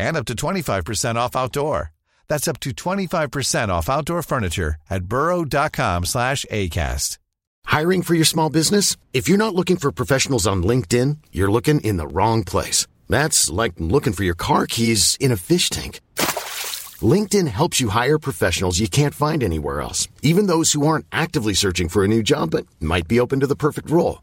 S3: and up to 25% off outdoor. That's up to 25% off outdoor furniture at burrow.com slash ACAST.
S4: Hiring for your small business? If you're not looking for professionals on LinkedIn, you're looking in the wrong place. That's like looking for your car keys in a fish tank. LinkedIn helps you hire professionals you can't find anywhere else, even those who aren't actively searching for a new job but might be open to the perfect role.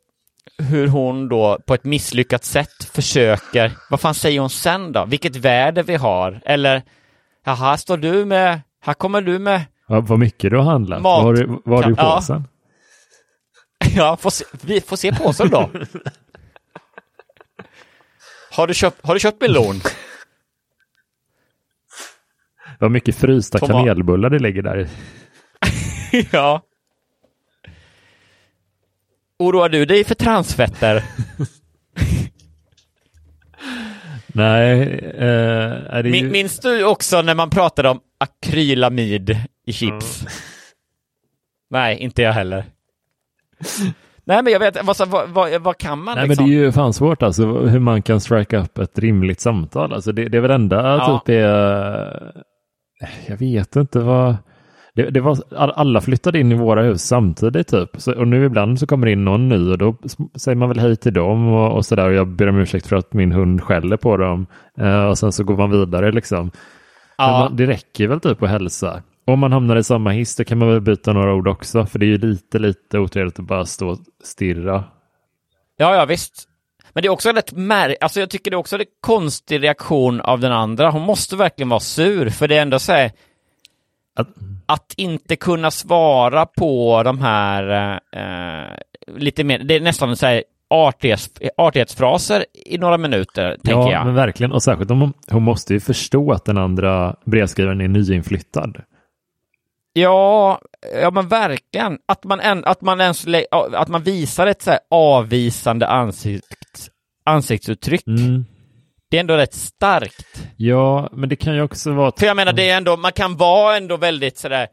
S1: hur hon då på ett misslyckat sätt försöker, vad fan säger hon sen då? Vilket väder vi har? Eller, ja, här står du med, här kommer du med,
S2: Ja, vad mycket du har handlat.
S1: Mat.
S2: Vad har du, vad har du i
S1: Ja.
S2: påsen?
S1: ja, får se, vi får se påsen då. har, du köpt, har du köpt melon?
S2: Vad mycket frysta
S1: Tomat.
S2: kanelbullar det ligger där i.
S1: ja. Oroar du dig för transfetter?
S2: Nej, eh, ju...
S1: Min, minns du också när man pratade om akrylamid i chips? Nej, inte jag heller. Nej, men jag vet, vad, vad, vad, vad kan man
S2: Nej,
S1: liksom?
S2: men det är ju fan svårt alltså hur man kan strika upp ett rimligt samtal. Alltså det, det är väl enda
S1: Ja.
S2: typ är... Jag vet inte vad... Det, det var, all- alla flyttade in i våra hus samtidigt typ. Så, och nu ibland så kommer in någon ny och då säger man väl hej till dem och, och sådär. Och jag ber om ursäkt för att min hund skäller på dem. Eh, och sen så går man vidare liksom.
S1: Ja,
S2: man, det räcker väl typ att hälsa. Om man hamnar i samma hiss då kan man väl byta några ord också. För det är ju lite, lite otrevligt att bara stå och stirra.
S1: ja, ja, visst. Men det är också rätt mär... Alltså jag tycker det är också en konstig reaktion av den andra. Hon måste verkligen vara sur, för det är ändå så här,
S2: Att,
S1: att inte kunna svara på de här eh, lite mer, det är nästan så här artighets, artighetsfraser i några minuter, tänker
S2: ja,
S1: jag.
S2: men verkligen. Och särskilt om hon, hon måste ju förstå att den andra brevskrivaren är nyinflyttad.
S1: Ja, ja men verkligen. Att man, en, att man, ens, att man visar ett så avvisande ansikts, ansiktsuttryck.
S2: Mm.
S1: Det är ändå rätt starkt.
S2: Ja, men det kan ju också vara...
S1: För jag menar, det är ändå, man kan vara ändå väldigt sådär,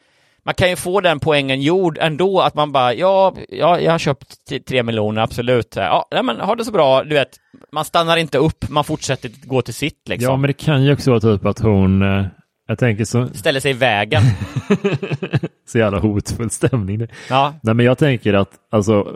S1: man kan ju få den poängen gjord ändå, att man bara, ja, ja jag har köpt tre miljoner, absolut. Ja, nej, men ha det så bra, du vet. Man stannar inte upp, man fortsätter gå till sitt liksom.
S2: Ja, men det kan ju också vara typ att hon... eh, Jag tänker så,
S1: Ställer sig i vägen.
S2: så jävla hotfull stämning.
S1: Ja,
S2: Nej, men jag tänker att alltså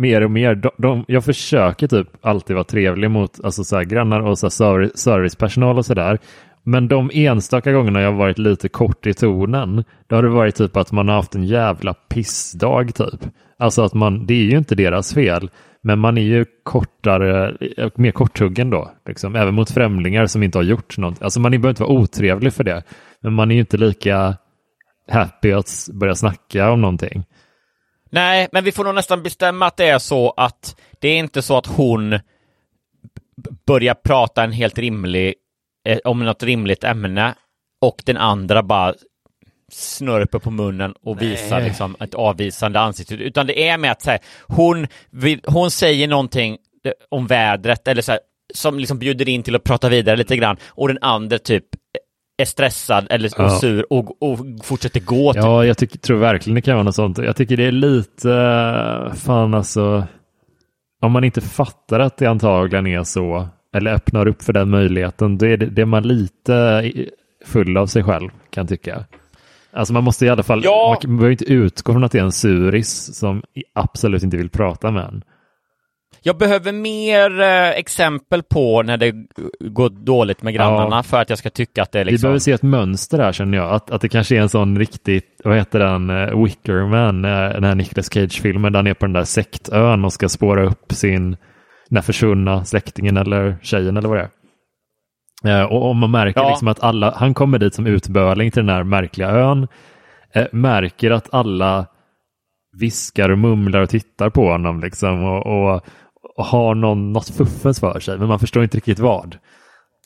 S2: mer och mer, de, de, jag försöker typ alltid vara trevlig mot alltså, så här, grannar och så här, service, servicepersonal och sådär. Men de enstaka gångerna jag har varit lite kort i tonen, då har det varit typ att man har haft en jävla pissdag typ. Alltså att man, det är ju inte deras fel, men man är ju kortare, mer korthuggen då, liksom, även mot främlingar som inte har gjort något. Alltså man behöver inte vara otrevlig för det, men man är ju inte lika happy att börja snacka om någonting.
S1: Nej, men vi får nog nästan bestämma att det är så att det är inte så att hon börjar prata en helt rimlig, eh, om något rimligt ämne och den andra bara snörper på munnen och visar liksom ett avvisande ansikte. Utan det är med att så här, hon, vill, hon säger någonting eh, om vädret eller så här, som liksom bjuder in till att prata vidare lite grann och den andra typ är stressad eller
S2: Ja.
S1: sur och, och fortsätter gå. Typ.
S2: Ja, jag tycker, tror verkligen det kan vara något sånt. Jag tycker det är lite, eh, fan alltså, om man inte fattar att det antagligen är så, eller öppnar upp för den möjligheten, då är det, det är man lite full av sig själv, kan jag tycka. Alltså man måste i alla fall,
S1: Ja.
S2: man behöver inte utgå från att det är en suris som absolut inte vill prata med en.
S1: Jag behöver mer eh, exempel på när det går dåligt med grannarna
S2: Ja.
S1: för att jag ska tycka att det är
S2: Vi
S1: liksom...
S2: behöver se ett mönster här känner jag. Att, att det kanske är en sån riktigt, vad heter den, uh, Wickerman, uh, den här Nicolas Cage-filmen där han är på den där sektön och ska spåra upp sin, den försvunna släktingen eller tjejen eller vad det är. Eh, och om man märker
S1: Ja.
S2: liksom att alla, han kommer dit som utböling till den här märkliga ön, eh, märker att alla viskar och mumlar och tittar på honom liksom och, och har någon, något fuffens för sig, men man förstår inte riktigt vad.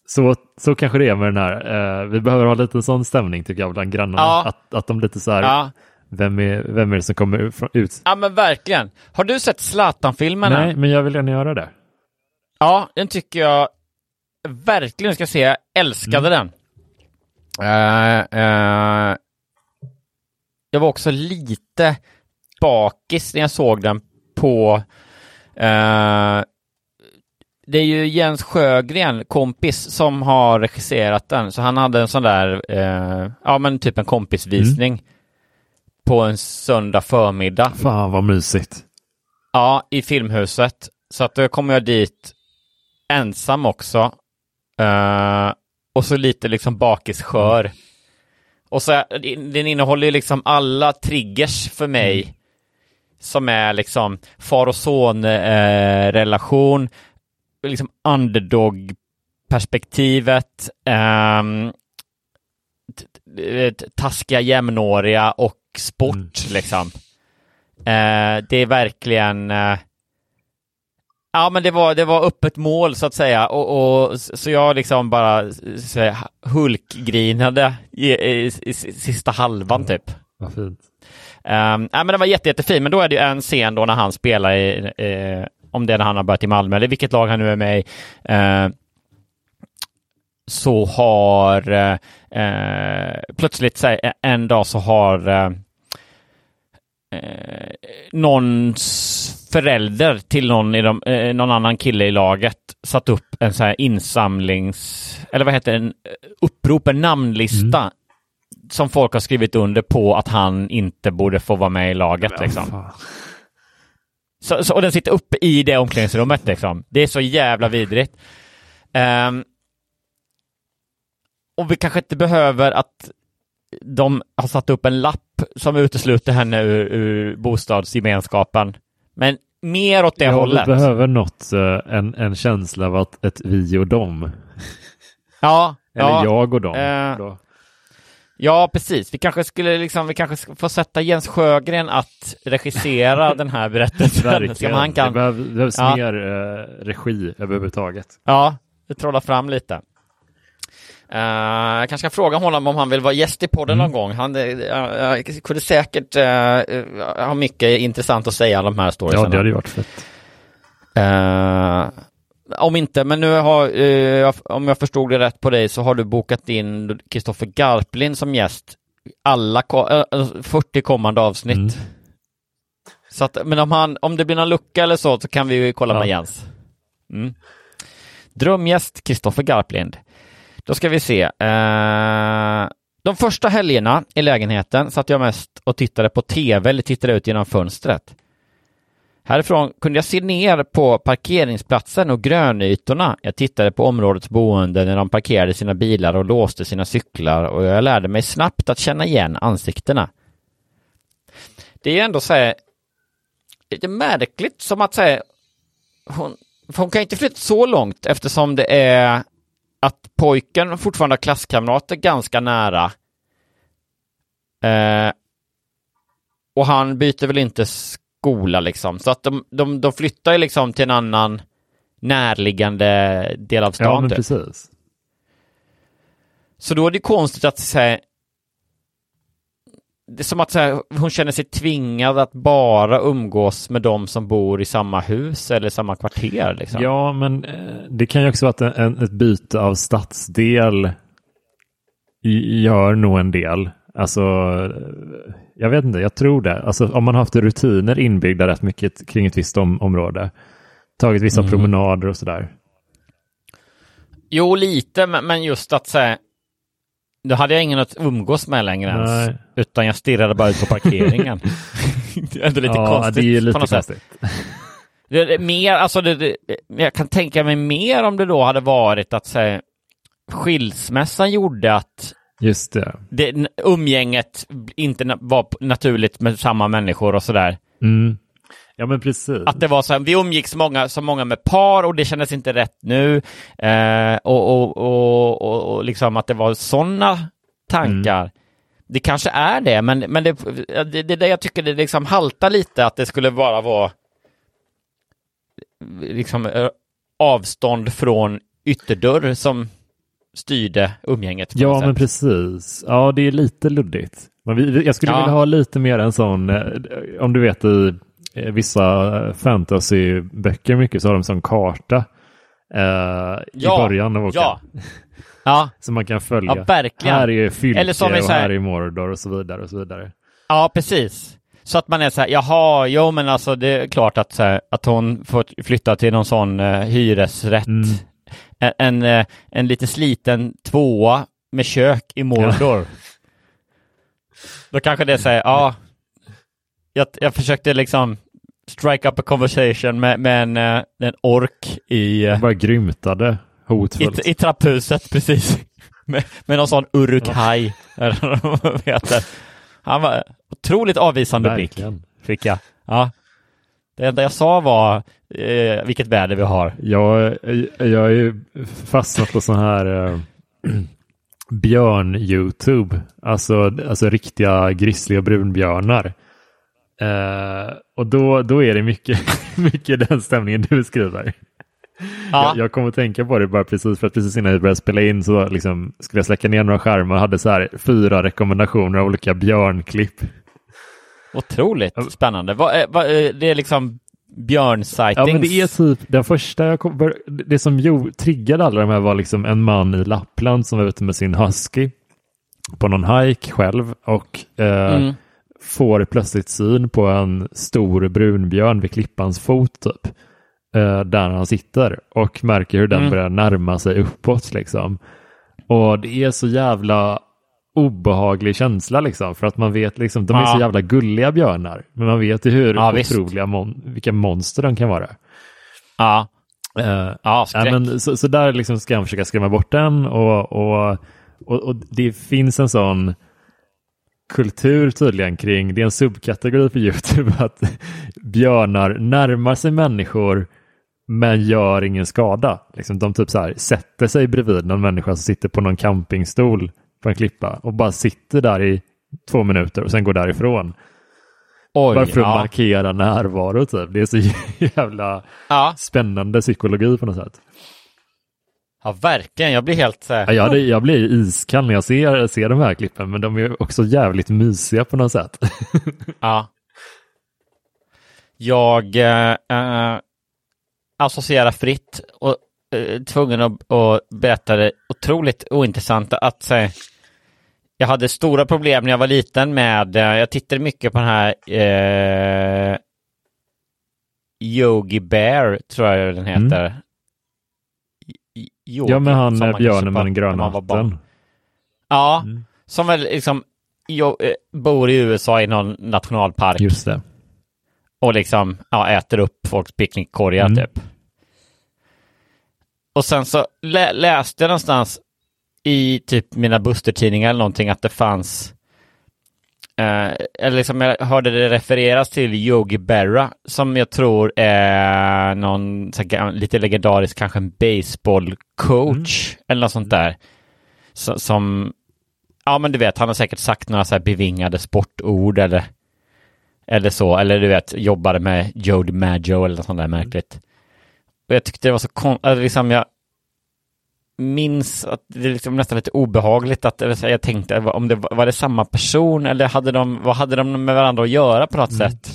S2: Så, så kanske det är med den här. Eh, vi behöver ha lite sån stämning tycker jag bland grannarna.
S1: Ja.
S2: Att, att de lite så här,
S1: Ja.
S2: vem, är, vem är det som kommer ut-
S1: ja, men verkligen. Har du sett Zlatan-filmerna?
S2: Nej, men jag vill gärna göra det.
S1: Ja, den tycker jag verkligen ska se. Jag älskade
S2: Mm.
S1: den. Eh, eh, jag var också lite bakis när jag såg den på... eh, det är ju Jens Sjögren, kompis, som har regisserat den. Så han hade en sån där, eh, ja men typ en kompisvisning på en söndag förmiddag.
S2: Fan vad mysigt.
S1: Ja, i Filmhuset. Så att då kommer jag dit ensam också. Eh, och så lite liksom bakisskör. Och så den innehåller ju liksom alla triggers för mig. Som är liksom far och son eh, relation, liksom underdog perspektivet, t- taskiga jämnåriga och sport liksom. Eh, det är verkligen eh, Ja men det var, det var öppet mål så att säga och, och så jag liksom bara så, hulkgrinade i, i, i, sista halvan typ.
S2: Vad fint.
S1: Um, ja, men det var jätte, jättefin, men då är det ju en scen då när han spelar i, eh, om det är när han har börjat i Malmö eller vilket lag han nu är med i. Eh, så har eh, plötsligt så här, en dag så har eh, eh, någons förälder till någon, i de, eh, någon annan kille i laget satt upp en så här insamlings, eller vad heter det, en eh, upprop, en namnlista som folk har skrivit under på att han inte borde få vara med i laget. liksom.
S2: Fan.
S1: Så, så, och den sitter uppe i det omklädningsrummet liksom. Det är så jävla vidrigt. Ehm, och vi kanske inte behöver att de har satt upp en lapp som utesluter henne ur, ur bostadsgemenskapen. Men mer åt det
S2: Ja,
S1: hållet.
S2: vi behöver något, eh, en, en känsla av att ett vi och dem.
S1: Ja,
S2: Eller
S1: ja,
S2: jag och dem.
S1: Eh,
S2: Då.
S1: Ja, precis. Vi kanske skulle liksom, vi kanske ska få sätta Jens Sjögren att regissera den här berättelsen.
S2: Verkligen.
S1: han kan,
S2: Det behöv, det behövs
S1: Ja.
S2: mer eh, regi överhuvudtaget.
S1: Ja, det trollar fram lite. Uh, jag kanske ska fråga honom om han vill vara gäst i podden
S2: Mm.
S1: någon gång. Han uh, uh, kunde säkert uh, ha mycket intressant att säga om de här
S2: Ja,
S1: storiesarna.
S2: det hade ju varit fett.
S1: Eh, om inte, men nu har, eh, om jag förstod det rätt på dig så har du bokat in Kristoffer Garplind som gäst alla ko- eh, 40 kommande avsnitt.
S2: Mm.
S1: Så att, men om, han, om det blir någon lucka eller så så kan vi ju kolla
S2: Ja.
S1: med Jens. Mm. Drömgäst Kristoffer Garplind. Då ska vi se. Eh, de första helgerna i lägenheten satt jag mest och tittade på tv eller tittade ut genom fönstret. Härifrån kunde jag se ner på parkeringsplatsen och grönytorna. Jag tittade på områdets boende när de parkerade sina bilar och låste sina cyklar och jag lärde mig snabbt att känna igen ansiktena. Det är ju ändå så här lite märkligt som att säga hon, hon kan inte flytta så långt eftersom det är att pojken fortfarande har klasskamrater ganska nära. Eh, och han byter väl inte skola liksom. Så att de, de, de flyttar ju liksom till en annan närliggande del av stan.
S2: Ja, men
S1: typ.
S2: precis.
S1: Så då är det konstigt att säga det är som att så här, hon känner sig tvingad att bara umgås med de som bor i samma hus eller samma kvarter. Liksom.
S2: Ja, men eh, det kan ju också vara att en, ett byte av stadsdel gör nog en del. Alltså, jag vet inte, jag tror det. Alltså, om man har haft rutiner inbyggda rätt mycket kring ett visst om, område, tagit vissa
S1: Mm.
S2: promenader och sådär.
S1: Jo, lite, men just att säga då hade jag ingen att umgås med längre ens. Utan jag stirrade bara ut på parkeringen. det är ändå lite
S2: ja,
S1: konstigt
S2: det är lite konstigt.
S1: Det, det, mer, alltså det, det, jag kan tänka mig mer om det då hade varit att säga, skilsmässan gjorde att
S2: Just det.
S1: det, umgänget inte na- var naturligt med samma människor och sådär.
S2: Mm. Ja, men precis.
S1: Att det var så här, vi umgicks många, så många med par och det kändes inte rätt nu. Eh, och, och, och, och, och liksom att det var sådana tankar. Det kanske är det, men, men det, det, det jag tycker det liksom haltar lite att det skulle bara vara liksom eh, avstånd från ytterdörr som styrde umgänget.
S2: Ja, men precis. Ja, det är lite luddigt. Men vi, jag skulle
S1: Ja.
S2: vilja ha lite mer en sån, eh, om du vet i eh, vissa fantasyböcker mycket så har de en sån karta eh, i början av boken.
S1: Ja, ja,
S2: Som man kan följa.
S1: Ja, verkligen.
S2: Här är Fylke
S1: Eller som är
S2: och
S1: så här-
S2: här är Mordor och så vidare och så vidare.
S1: ja, precis. Så att man är så här, jaha, jo men alltså det är klart att, så här, att hon får flytta till någon sån eh, hyresrätt.
S2: Mm.
S1: En, en, eh, en lite sliten tvåa med kök i Mordor. Då kanske det säger, ja, jag, jag försökte liksom strike up a conversation med, med en, eh, en ork i, eh,
S2: Bara grymtade
S1: i,
S2: hotfullt.
S1: i trapphuset, precis. Med, med någon sån heter. Han var otroligt avvisande blick, fick jag. Ja. Det enda jag sa var eh, vilket väder vi har.
S2: Jag, jag är fastnat på sån här eh, björn-YouTube. Alltså, alltså riktiga grissliga brunbjörnar. Eh, och då, då är det mycket, mycket den stämningen du beskriver.
S1: Ja,
S2: Jag, jag kom att tänka på det bara precis för att precis innan vi började spela in så liksom skulle jag släcka ner några skärmar och hade så här fyra rekommendationer av olika björnklipp.
S1: Otroligt spännande. Vad, är- det är liksom björn-sightings.
S2: Ja, men det är typ den första jag kom, det som jo, triggade alla de här var liksom en man i Lappland som var ute med sin husky på någon hike själv och eh,
S1: Mm.
S2: får plötsligt syn på en stor brunbjörn vid klippans fot typ. Eh, där han sitter och märker hur den
S1: Mm.
S2: börjar närma sig uppåt liksom. Och det är så jävla obehaglig känsla liksom för att man vet liksom, de är
S1: Ja.
S2: så jävla gulliga björnar men man vet ju hur
S1: Ja,
S2: otroliga mon- vilka monster de kan vara.
S1: Ja, ja,
S2: Ja,
S1: skräck.
S2: men så, så där liksom ska jag försöka skrämma bort den och, och, och, och det finns en sån kultur tydligen kring, det är en subkategori på YouTube, att björnar närmar sig människor men gör ingen skada. Liksom, de typ så här, sätter sig bredvid någon människa som sitter på någon campingstol på en klippa och bara sitter där i två minuter och sen går därifrån.
S1: Oj,
S2: bara för att
S1: ja.
S2: markera närvaro typ. Det är så jävla
S1: ja.
S2: spännande psykologi på något sätt.
S1: ja, verkligen. Jag blir helt här,
S2: Ja, jag, jag blir iskall när jag ser, ser de här klippen, men de är också jävligt mysiga på något sätt.
S1: Ja. Jag eh, eh, associerar fritt och eh, tvungen att, att berätta det otroligt ointressanta att säga jag hade stora problem när jag var liten med, eh, jag tittade mycket på den här eh, Yogi Bear, tror jag den heter. Y- Yogi,
S2: ja, men han är
S1: kanske
S2: björnen med den gröna hatten.
S1: Ja,
S2: Mm.
S1: som väl liksom jo, eh, bor i USA i någon nationalpark
S2: Just det.
S1: och liksom ja, äter upp folks picknickkorgar
S2: Mm.
S1: typ. Och sen så lä- läste jag någonstans i typ mina Buster-tidningar eller någonting att det fanns eh, eller liksom jag hörde det refereras till Yogi Berra som jag tror är någon här, lite legendarisk, kanske en baseballcoach eller något sånt där. Så, som, ja men du vet, han har säkert sagt några så här bevingade sportord eller eller så, eller du vet, jobbade med Joe DiMaggio eller något sånt där märkligt. Och jag tyckte det var så konstigt, liksom jag minns att det är liksom nästan lite obehagligt att jag tänkte om det var, det samma person eller hade de, vad hade de med varandra att göra på något sätt?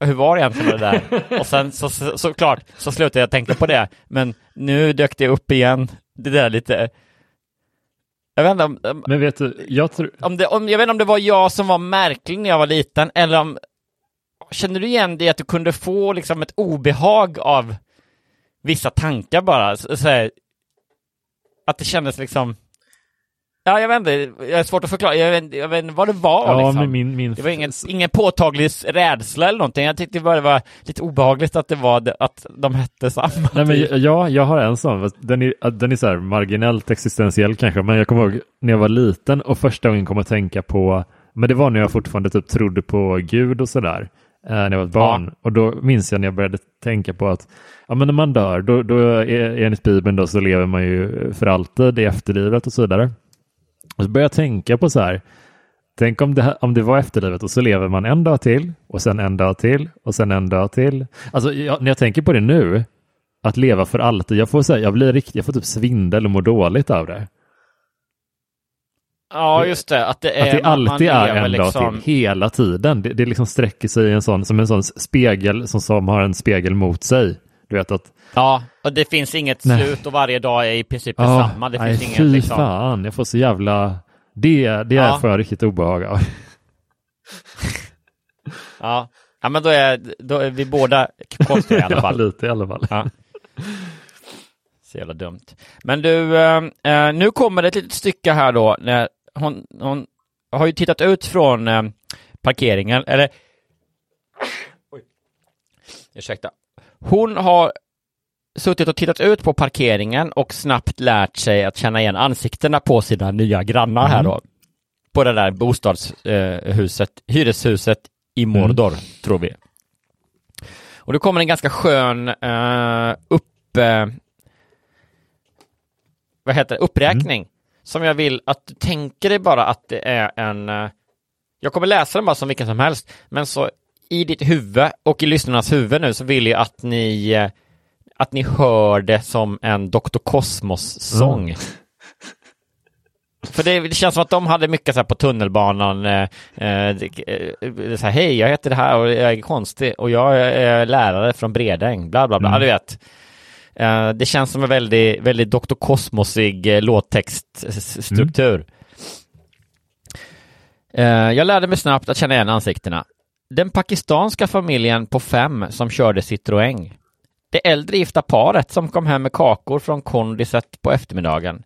S1: Hur var det egentligen med det där? Och sen så, så, såklart så slutade jag tänka på det, men nu dök det upp igen, det där lite jag vet inte om, om,
S2: Men vet du, jag tror...
S1: om det, om, jag vet inte om det var jag som var märklig när jag var liten, eller om... Känner du igen det att du kunde få liksom ett obehag av vissa tankar bara? Så, så här, att det kändes liksom... Ja, jag vet inte, jag är svårt att förklara, jag vet, jag vet inte vad det var
S2: Ja,
S1: liksom.
S2: min, min...
S1: Det var ingen, ingen påtaglig rädsla eller någonting. Jag tyckte bara det var lite obehagligt att det var att de hette samma.
S2: Nej, men
S1: typ.
S2: ja, jag har en sån. Den är, den är så här marginellt existentiell kanske, men jag kommer ihåg när jag var liten och första gången kom att tänka på, men det var när jag fortfarande typ trodde på Gud och sådär, när jag var ett barn. Och då minns jag när jag började tänka på att ja, men när man dör, då, då är, enligt Bibeln då, så lever man ju för alltid i efterlivet och så vidare. Och så började jag tänka på så här, Tänk om det, om det var efterlivet och så lever man en dag till och sen en dag till och sen en dag till. Alltså jag, när jag tänker på det nu, att leva för alltid, jag får, säga, jag blir riktigt, jag får typ svindel och mår dåligt av det.
S1: Ja, just det. Att det, är,
S2: att det alltid är en
S1: liksom,
S2: dag till, hela tiden. Det, det liksom sträcker sig i en sån, som en sån spegel som, som har en spegel mot sig. Du vet att,
S1: Ja, och det finns inget
S2: Nej.
S1: slut och varje dag är i princip
S2: ja,
S1: detsamma. Det
S2: nej,
S1: finns
S2: fy
S1: inget liksom...
S2: fan, jag får så jävla, det, det
S1: Ja.
S2: är för riktigt obehag av.
S1: Ja. ja, men då är, då är vi båda konstiga i alla
S2: Ja,
S1: fall.
S2: lite i alla fall.
S1: Ja. Så jävla dumt. Men du, eh, eh, nu kommer det ett litet stycke här då. När hon, hon har ju tittat ut från eh, parkeringen, eller... Oj. Ursäkta. Hon har suttit och tittat ut på parkeringen och snabbt lärt sig att känna igen ansiktena på sina nya grannar här
S2: Mm.
S1: då. På det där bostadshuset, hyreshuset i Mordor, tror vi. Och det kommer en ganska skön eh, upp... Eh, vad heter det? Uppräkning. Som jag vill att du tänker dig bara att det är en... Eh, jag kommer läsa den bara som vilken som helst, men så i ditt huvud och i lyssnarnas huvud nu så vill jag att ni eh, att ni hör det som en Dr. Cosmos-sång. För det, det känns som att de hade mycket så här på tunnelbanan. Eh, eh, det- så här, Hej, jag heter det här och jag är konstig och jag är lärare från Bredäng. Bla, bla, bla.
S2: Mm.
S1: Du vet. Eh, det känns som en väldigt, väldigt Dr. Kosmosig eh, låttextstruktur. Mm. Eh, jag lärde mig snabbt att känna igen ansiktena. Den pakistanska familjen på fem som körde Citroën. Det äldre gifta paret som kom hem med kakor från kondiset på eftermiddagen.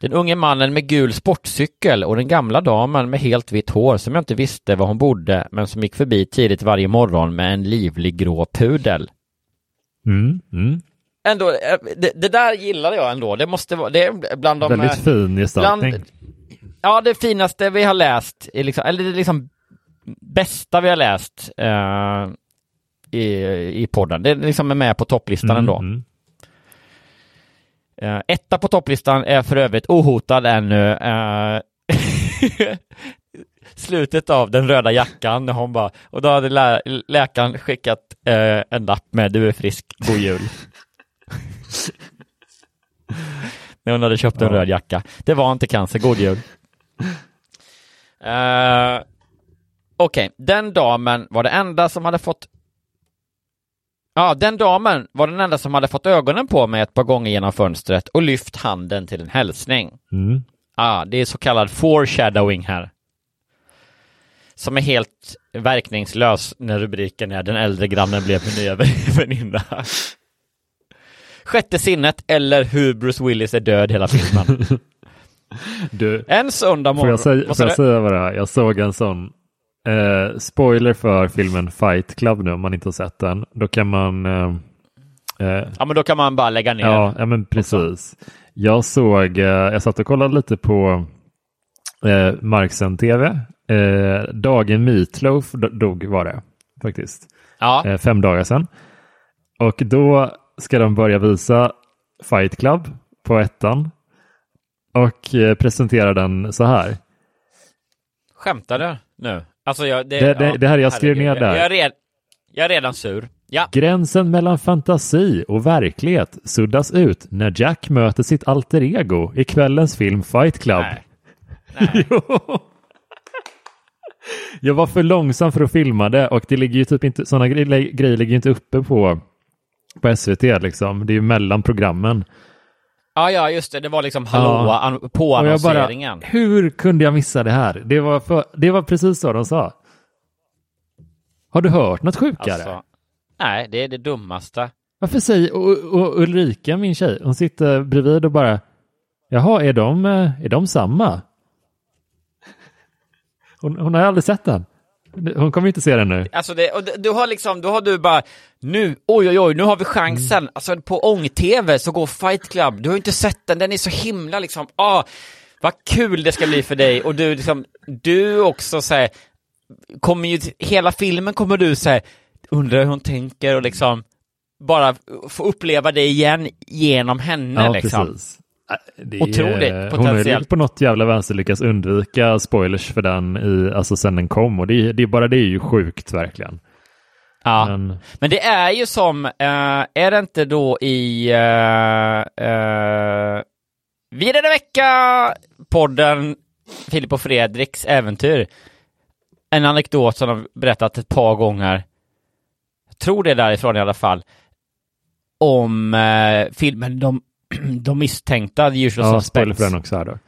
S1: Den unge mannen med gul sportcykel och den gamla damen med helt vitt hår som jag inte visste var hon bodde men som gick förbi tidigt varje morgon med en livlig grå pudel.
S2: Mm, mm.
S1: Ändå, eh, det, det där gillade jag ändå. Det måste vara, det är bland de...
S2: Väldigt
S1: eh,
S2: fin gestaltning.
S1: bland, ja, det finaste vi har läst, är liksom, eller det liksom bästa vi har läst eh, i, i podden. Det liksom är med på topplistan
S2: Mm,
S1: ändå. Uh, etta på topplistan är för övrigt ohotad ännu. eh, slutet av den röda jackan när hon bara, och då hade lä läkaren skickat eh, en lapp med du är frisk, god jul. när hon hade köpt en
S2: Ja.
S1: röd jacka. Det var inte cancer, god jul. Eh, Okej, den damen var det enda som hade fått Ja, den damen var den enda som hade fått ögonen på mig ett par gånger genom fönstret och lyft handen till en hälsning.
S2: Mm.
S1: Ah, det är så kallad foreshadowing här. Som är helt verkningslös när rubriken är Den äldre grannen blev min nya väninna. Sjätte sinnet eller hur Bruce Willis är död hela filmen.
S2: Du,
S1: En söndag
S2: får
S1: morgon.
S2: jag, säga, får jag säga vad det är? Jag såg en sån eh, spoiler för filmen Fight Club nu om man inte har sett den. Då kan man eh, eh,
S1: Ja, men då kan man bara lägga ner.
S2: Ja, ja men precis. Jag såg, eh, jag satt och kollade lite på eh, Marksen TV. Eh, dagen Meatloaf do- dog var det faktiskt.
S1: Ja.
S2: Fem dagar sedan. Och då ska de börja visa Fight Club på ettan. Och eh, presentera den så här.
S1: Skämtar du nu? Alltså, jag, det,
S2: Det- det- det här jag skrev ner där.
S1: Jag, är red, jag är redan sur. Ja.
S2: Gränsen mellan fantasi och verklighet suddas ut när Jack möter sitt alter ego i kvällens film Fight Club.
S1: Nej. Nej.
S2: Jo. Jag var för långsam för att filma det och det ligger ju typ inte, sådana grejer, grejer ligger ju inte uppe på, på SVT liksom. Det är ju mellan programmen.
S1: Ja, ja, just det. Det var liksom hallå
S2: Ja.
S1: an,
S2: Och jag bara, hur kunde jag missa det här? Det var, för, det var precis så de sa. Har du hört något sjukare?
S1: Alltså, nej, det är det dummaste.
S2: Varför säger och, och Ulrika, min tjej, hon sitter bredvid och bara Jaha, är de, eh, är de samma? Hon, hon har aldrig sett den. Hon kommer inte se den nu.
S1: Alltså det, och du har liksom, då har du bara, nu, oj oj oj, nu har vi chansen.
S2: Mm.
S1: Alltså på ång-tv så går Fight Club, du har inte sett den, den är så himla liksom, ah, vad kul det ska bli för dig. Och du liksom, du också säger, kommer ju, hela filmen kommer du säga, undrar hur hon tänker och liksom, bara få uppleva det igen genom henne
S2: Ja,
S1: liksom.
S2: precis. Det
S1: Otroligt
S2: Hon har ju
S1: potentiellt.
S2: på något jävla vänster lyckats undvika spoilers för den i, alltså sen den kom och det, det, bara det är ju sjukt verkligen.
S1: Ja.
S2: Men,
S1: Men det är ju som, eh, är det inte då i uh, uh, Vi är denna vecka podden Filip och Fredriks äventyr. En anekdot som de berättat ett par gånger. Jag tror det är därifrån i alla fall. Om eh, filmen De, de misstänkta, The Usual
S2: ja,
S1: Suspects.
S2: för den också här då.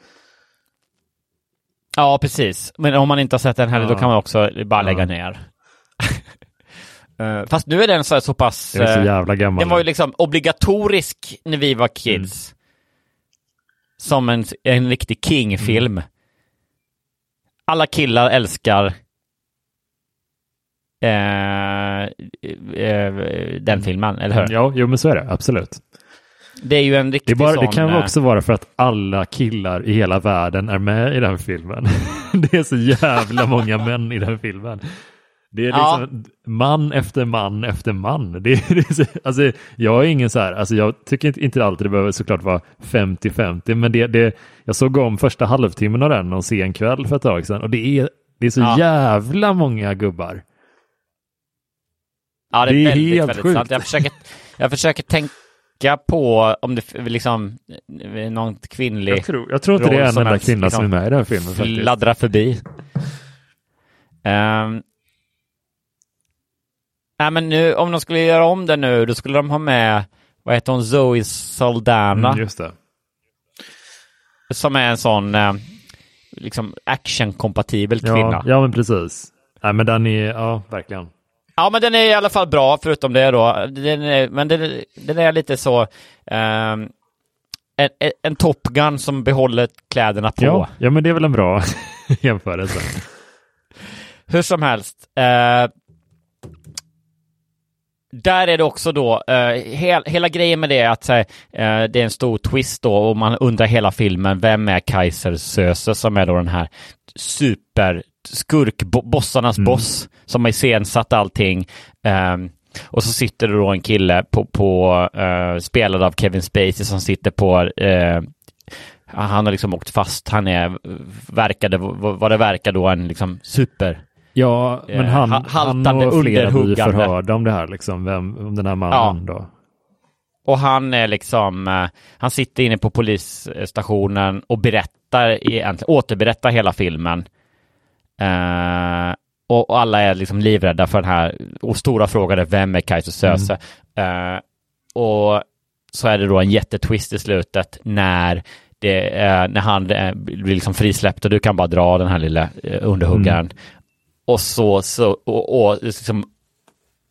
S1: Ja, precis. Men om man inte har sett den heller,
S2: Ja.
S1: då kan man också bara lägga
S2: Ja.
S1: ner. Eh, Fast nu är den så, här så pass...
S2: Den är så
S1: eh,
S2: jävla gammal.
S1: Den var ju liksom obligatorisk när vi var kids. Som en, en riktig King-film. Alla killar älskar eh, eh, den filmen, eller hur?
S2: Ja, jo men så är det, absolut.
S1: Det är ju en
S2: Det,
S1: riktig
S2: är bara,
S1: sån...
S2: det kan
S1: eh,
S2: också vara för att alla killar i hela världen är med i den filmen. det är så jävla många män i den filmen. Det är
S1: Ja.
S2: liksom man efter man efter man. Det är, det är så, alltså, jag är ingen så här, alltså, jag tycker inte, alltid det behöver såklart vara 50-50, men det, det, jag såg om första halvtimmen av den någon sen kväll för ett tag sedan och det är, det är så
S1: Ja.
S2: jävla många gubbar.
S1: Ja, det är,
S2: Det är
S1: väldigt,
S2: helt
S1: väldigt
S2: sjukt.
S1: sant. Jag försöker, jag försöker tänka på om det liksom eh, någon kvinnlig
S2: Jag tror, jag tror inte det är en enda kvinna
S1: liksom
S2: som är med i den filmen faktiskt.
S1: fladdrar förbi. Um, nej, men nu, om de skulle göra om det nu, då skulle de ha med, vad heter hon, Zoe Saldana,
S2: Mm, just det.
S1: som är en sån eh, liksom actionkompatibel kvinna.
S2: Ja, ja, men precis. Nej, men den är, ja, verkligen.
S1: Ja, men den är i alla fall bra, förutom det då. Den är, men den, den är lite så... ehm, en, en- Top Gun som behåller kläderna på.
S2: Ja, ja, men det är väl en bra jämförelse.
S1: Hur som helst. Eh, där är det också då, eh, hel, hela grejen med det är att eh, det är en stor twist då och man undrar hela filmen, vem är Kaiser Söze som är då den här super skurk, bo- bossarnas boss som har iscensatt allting. Ehm, och så sitter det då en kille på, på eh, spelad av Kevin Spacey som sitter på eh, han har liksom åkt fast. Han är, verkade, vad det verkar då, en liksom super
S2: Ja, men
S1: Eh,
S2: han,
S1: ha-
S2: han
S1: haltande,
S2: och flera blir förhörda om det här, liksom, vem, om den här mannen då.
S1: Och han är liksom, eh, han sitter inne på polisstationen och berättar, egentligen, återberättar hela filmen. Eh, och, och alla är liksom livrädda för den här, och stora frågan är vem är Kaiser Söze? Eh, och så är det då en jättetwist i slutet när det, eh, när han eh, blir liksom frisläppt och du kan bara dra den här lilla underhuggaren. Och så, så och, och liksom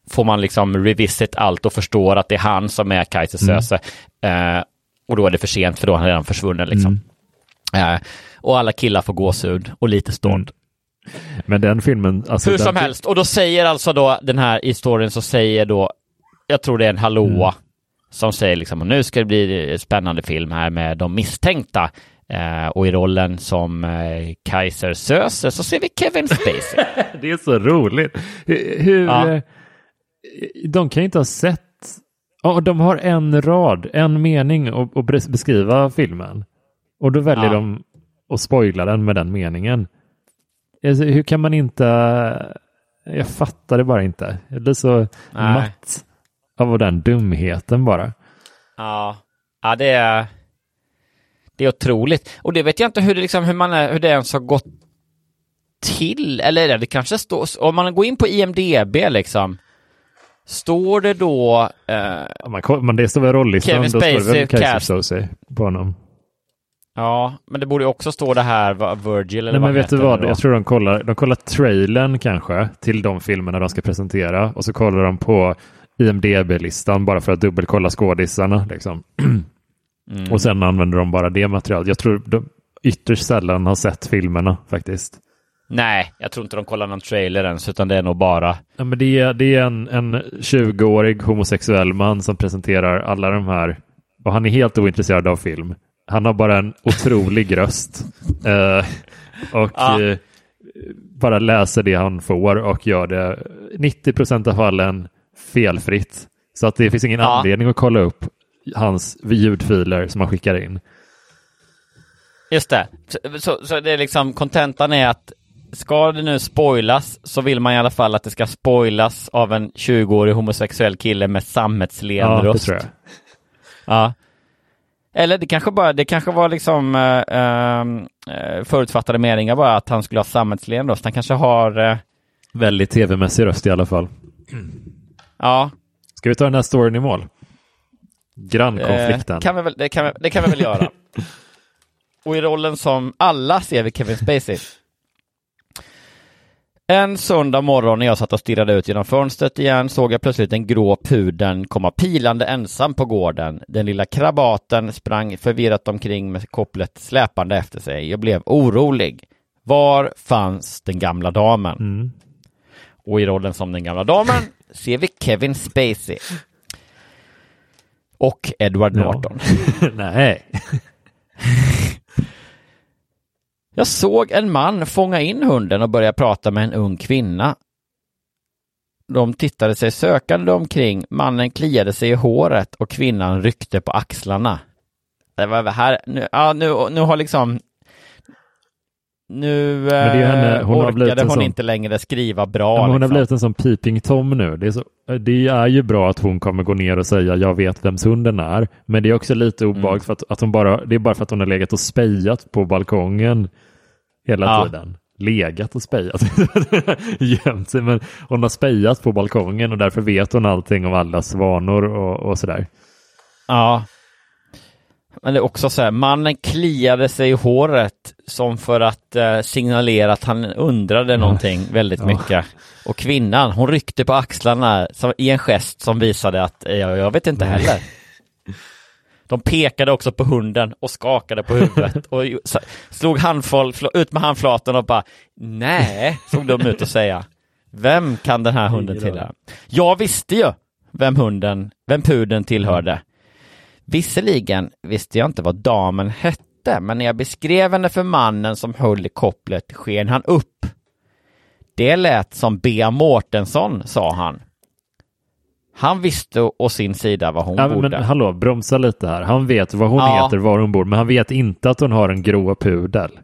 S1: får man liksom revisit allt och förstår att det är han som är Kaiser Söze. Eh, och då är det för sent för då är han redan försvunnen liksom. Eh, och alla killar får gåshud och lite stånd.
S2: Men den filmen, alltså
S1: Hur
S2: den,
S1: som helst, och då säger alltså då den här historien så säger då, jag tror det är en hallåa, som säger liksom, nu ska det bli spännande film här med de misstänkta. Eh, och i rollen som eh, Kaiser Söze så ser vi Kevin Spacey.
S2: Det är så roligt. Hur, hur
S1: Ja.
S2: eh, De kan ju inte ha sett... Ja, de har en rad, en mening att att bes- beskriva filmen. Och då väljer
S1: Ja.
S2: de att spoila den med den meningen. Alltså, hur kan man inte... Jag fattar det bara inte. Jag blir så
S1: Nej.
S2: matt av den dumheten bara.
S1: Ja, ja det är det är otroligt. Och det vet jag inte hur det, liksom, hur man är, hur det ens har gått till. Eller är det kanske står, om man går in på IMDB liksom, står det då, eh,
S2: Man, men det står väl rollistan,
S1: Kevin
S2: då står det
S1: Spacey,
S2: väl
S1: cast.
S2: Soze på honom.
S1: Ja, men det borde ju också stå det här, Virgil eller
S2: Nej,
S1: vad
S2: men vet du vad? Jag tror de kollar, de kollar trailern kanske till de filmerna de ska presentera och så kollar de på IMDB-listan bara för att dubbelkolla skådisarna. Liksom.
S1: Mm.
S2: Och sen använder de bara det materialet. Jag tror de ytterst sällan har sett filmerna faktiskt.
S1: Nej, jag tror inte de kollar någon trailer ens, utan det är nog bara...
S2: Ja, men det, är, det är en, en 20-årig homosexuell man som presenterar alla de här, och han är helt ointresserad av film. Han har bara en otrolig röst. Eh, och
S1: Ja.
S2: eh, bara läser det han får och gör det 90 procent av fallen felfritt. Så att det finns ingen
S1: Ja.
S2: anledning att kolla upp hans ljudfiler som han skickar in.
S1: Just det. Så, så, det är liksom, kontentan är att ska det nu spoilas så vill man i alla fall att det ska spoilas av en 20-årig homosexuell kille med sammetslen
S2: Ja, det
S1: röst. Ja. Eller det kanske bara, det kanske var liksom eh, eh, förutfattade meningar bara att han skulle ha sammetslen röst. Han kanske har, eh,
S2: Väldigt tv-mässig röst i alla fall.
S1: ja.
S2: Ska vi ta den här storyn i mål? Grannkonflikten.
S1: Eh, kan vi väl, det, kan vi, det kan vi väl göra. Och i rollen som alla ser vi Kevin Spacey. En söndag morgon när jag satt och stirrade ut genom fönstret igen såg jag plötsligt en grå pudeln komma pilande ensam på gården. Den lilla krabaten sprang förvirrat omkring med kopplet släpande efter sig. Jag blev orolig. Var fanns den gamla damen?
S2: Mm.
S1: Och i rollen som den gamla damen ser vi Kevin Spacey. Och Edward
S2: Ja.
S1: Norton.
S2: Nej.
S1: Jag såg en man fånga in hunden och börja prata med en ung kvinna. De tittade sig sökande omkring, mannen kliade sig i håret och kvinnan ryckte på axlarna. Det var här, nu, ja, nu, nu har liksom nu
S2: henne-
S1: eh,
S2: hon har blivit
S1: orkade hon
S2: sån-
S1: inte längre skriva bra.
S2: Hon har
S1: liksom.
S2: blivit en sån peeping tom nu. Det är, så, det är ju bra att hon kommer gå ner och säga jag vet vems hunden är. Men det är också lite
S1: Mm.
S2: obehagligt för att, att hon bara, det är bara för att hon har legat och spejat på balkongen hela
S1: Ja.
S2: tiden. Legat och spejat. Gömt sig. Men hon har spejat på balkongen och därför vet hon allting om allas vanor och, och sådär.
S1: Ja. Men det är också så här, mannen kliade sig i håret som för att eh, signalera att han undrade någonting väldigt
S2: Ja.
S1: mycket. Och kvinnan, hon ryckte på axlarna som, i en gest som visade att jag, jag vet inte heller. De pekade också på hunden och skakade på huvudet och slog handfol, ut med handflatan och bara nej, såg de ut att säga. Vem kan den här hunden tillhöra? Jag visste ju vem hunden, vem pudeln tillhörde. Visserligen visste jag inte vad damen hette, men när jag beskrev henne för mannen som höll i kopplet sken han upp. Det lät som Bea Mårtensson, sa han. Han visste å sin sida var hon
S2: Ja,
S1: bodde.
S2: men hallå, bromsa lite här. Han vet vad hon
S1: Ja.
S2: heter, var hon bor, men han vet inte att hon har en grå pudel.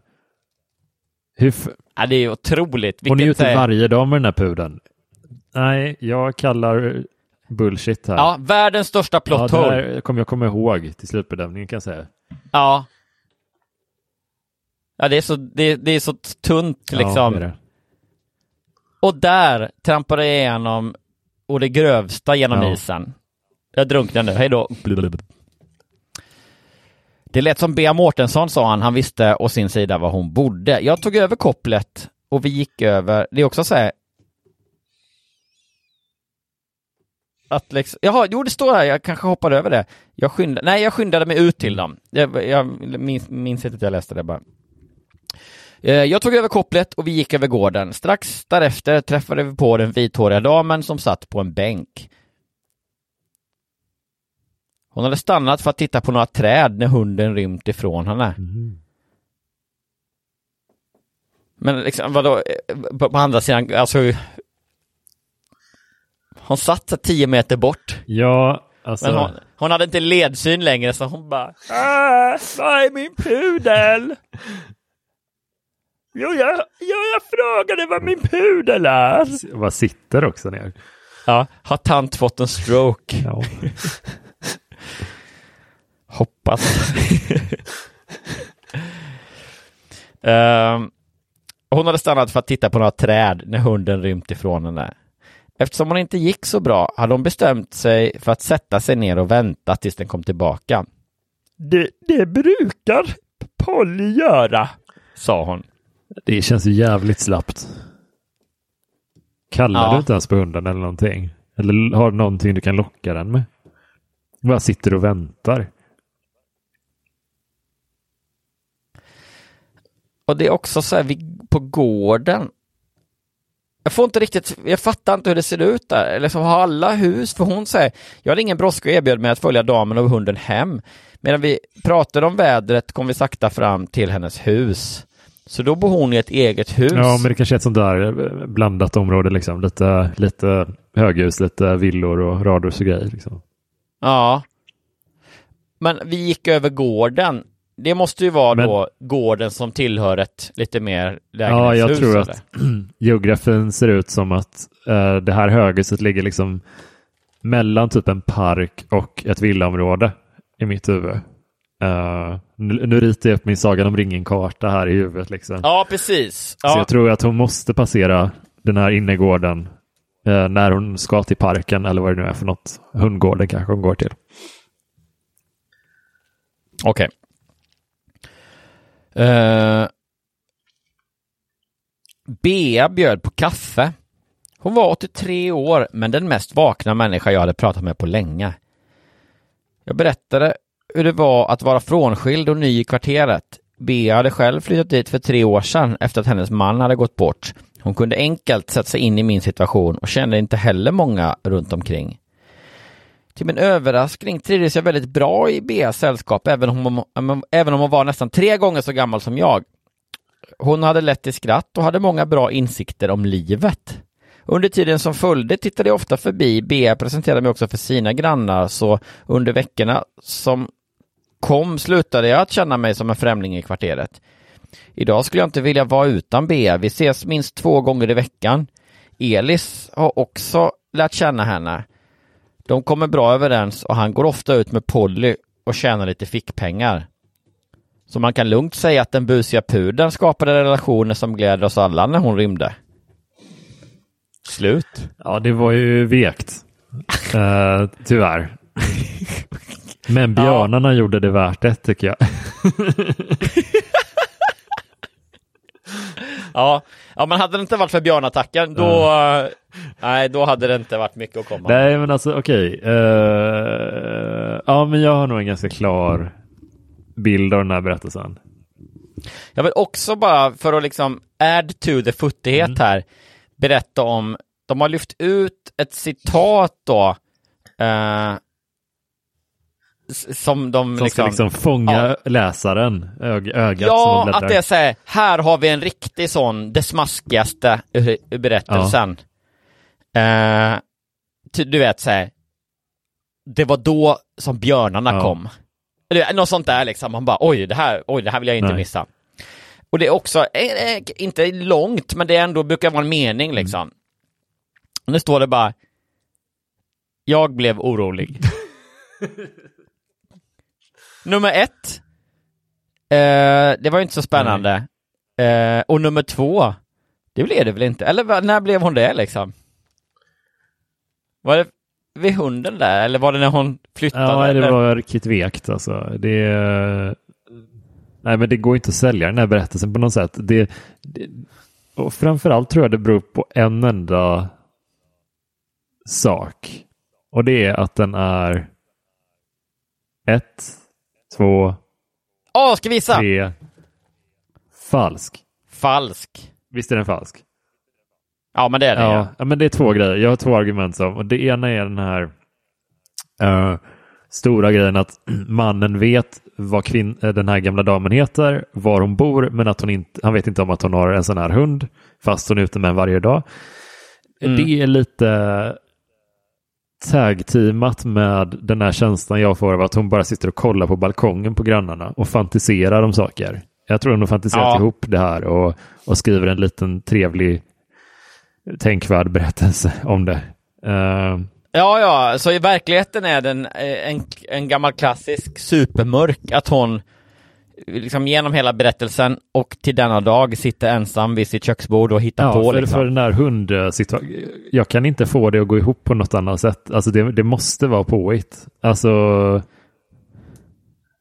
S2: Hur
S1: Ja, det är otroligt.
S2: hon är ute
S1: eh,
S2: varje dag med den här pudeln. Nej, jag kallar bullshit här.
S1: Ja, världens största
S2: Ja,
S1: plot
S2: det
S1: hole.
S2: här kommer jag komma ihåg till slutbedömningen kan jag säga.
S1: Ja. Ja, det är så, det, det är så tunt
S2: Ja,
S1: liksom.
S2: det är det.
S1: Och där trampade jag igenom och det grövsta genom
S2: Ja.
S1: isen. Jag drunknar nu, hej då. Det lät som Bea Mårtensson sa han, han visste å sin sida var hon bodde. Jag tog över kopplet och vi gick över, det är också så här att liksom, jaha, jo det står här, jag kanske hoppade över det. Jag skyndade, nej jag skyndade mig ut till dem. Jag, jag minns, minns inte att jag läste det bara. Eh, Jag tog över kopplet och vi gick över gården. Strax därefter träffade vi på den vithåriga damen som satt på en bänk. Hon hade stannat för att titta på några träd när hunden rymt ifrån henne. Men liksom, vadå, eh, på, andra sidan, alltså hon satt så tio meter bort.
S2: Ja, alltså.
S1: Men hon, hon hade inte ledsyn längre så hon bara "Ah, Vad är min pudel? Jo, jag, jo, jag frågade vad min pudel är.
S2: Vad sitter också ner.
S1: Ja, har tant fått en stroke?
S2: Ja.
S1: Hoppas. Ehm, hon hade stannat för att titta på några träd när hunden rymt ifrån henne. Eftersom hon inte gick så bra hade hon bestämt sig för att sätta sig ner och vänta tills den kom tillbaka. Det, det brukar Polly göra, sa hon.
S2: Det känns ju jävligt slappt. Kallar
S1: Ja.
S2: du inte ens på hunden eller någonting? Eller har du någonting du kan locka den med? Bara sitter och väntar.
S1: Och det är också så här, vi på gården. Jag får inte riktigt, jag fattar inte hur det ser ut där. Eller så har alla hus, för hon säger, jag hade ingen brådska och erbjöd mig att följa damen och hunden hem. Medan vi pratade om vädret kom vi sakta fram till hennes hus. Så då bor hon i ett eget hus.
S2: Ja, men det kanske är ett sånt där eh, blandat område liksom. Lite, lite höghus, lite villor och radhus och grejer. Liksom.
S1: Ja. Men vi gick över gården. Det måste ju vara
S2: Men-
S1: då gården som tillhör ett lite mer
S2: Ja,
S1: lägenhetshus.
S2: jag tror
S1: eller?
S2: att geografin ser ut som att eh, det här höghuset ligger liksom mellan typ en park och ett villaområde i mitt huvud. Eh, nu, nu ritar jag upp min Sagan om ringen-karta här i huvudet. Liksom.
S1: Ja, precis.
S2: Så
S1: Ja.
S2: jag tror att hon måste passera den här innergården eh, när hon ska till parken eller vad det nu är för något. Hundgården kanske hon går till.
S1: Okej. Eh, Bea bjöd på kaffe. Hon var 83 år, men den mest vakna människa jag hade pratat med på länge. Jag berättade hur det var att vara frånskild och ny i kvarteret. Bea hade själv flyttat dit för tre år sedan efter att hennes man hade gått bort. Hon kunde enkelt sätta sig in i min situation och kände inte heller många runt omkring. Till min överraskning trivdes jag väldigt bra i Beas sällskap, även om, hon, även om hon var nästan tre gånger så gammal som jag. Hon hade lätt till skratt och hade många bra insikter om livet. Under tiden som följde tittade jag ofta förbi. Bea presenterade mig också för sina grannar, så under veckorna som kom slutade jag att känna mig som en främling i kvarteret. Idag skulle jag inte vilja vara utan Bea. Vi ses minst två gånger i veckan. Elis har också lärt känna henne. De kommer bra överens och han går ofta ut med Polly och tjänar lite fickpengar. Så man kan lugnt säga att den busiga pudeln skapade relationer som gläder oss alla när hon rymde. Slut.
S2: Ja, det var ju vekt. Eh, tyvärr. Men björnarna gjorde det värt det tycker jag.
S1: Ja, ja men hade det inte varit för björnattacken då, nej, då hade det inte varit mycket att komma.
S2: Nej, men alltså okej. Eh, ja, men jag har nog en ganska klar bild av den här berättelsen.
S1: Jag vill också bara för att liksom add to the futtighet
S2: Mm.
S1: här berätta om, de har lyft ut ett citat då eh, s- som de
S2: Som ska liksom fånga läsaren, ög ögat som
S1: Ja,
S2: de bläddrar.
S1: att det är så här, här har vi en riktig sån, det smaskigaste ur- ur berättelsen. Eh, ty- du vet så här, det var då som björnarna
S2: Ja.
S1: kom. Något sånt där liksom, man bara oj, det här, oj, det här vill jag inte
S2: Nej.
S1: missa. Och det är också, eh, eh, inte långt, men det är ändå brukar vara en mening
S2: Mm.
S1: liksom. Nu står det bara, jag blev orolig. Nummer ett, eh, det var ju inte så spännande. Eh, och nummer två, det blev det väl inte? Eller när blev hon det liksom? Var det vid hunden där, eller var det när hon flyttade?
S2: Ja, det
S1: eller?
S2: var riktigt vekt alltså. Det, nej, men det går inte att sälja den här berättelsen på något sätt. Det, det, och framförallt tror jag det beror på en enda sak. Och det är att den är ett, två,
S1: Åh, ska vi visa?
S2: tre, falsk.
S1: Falsk.
S2: Visst är den falsk?
S1: Ja, men det är det.
S2: Ja,
S1: Ja.
S2: ja, men det är två grejer. Jag har två argument som. Och det ena är den här eh, stora grejen att mannen vet vad kvin- eh, den här gamla damen heter, var hon bor, men att hon inte, han vet inte om att hon har en sån här hund, fast hon är ute med en varje dag.
S1: Mm.
S2: Det är lite tag-teamat med den här känslan jag får av att hon bara sitter och kollar på balkongen på grannarna och fantiserar om saker. Jag tror hon har fantiserat
S1: Ja.
S2: ihop det här och, och skriver en liten trevlig tänkvärd berättelse om det. Eh,
S1: Ja, ja, så i verkligheten är den en, en gammal klassisk supermörk, att hon liksom genom hela berättelsen och till denna dag sitter ensam vid sitt köksbord och hittar
S2: ja,
S1: på
S2: för,
S1: liksom.
S2: för den där hundsituationen, jag kan inte få det att gå ihop på något annat sätt. Alltså det, det måste vara påhitt. Alltså,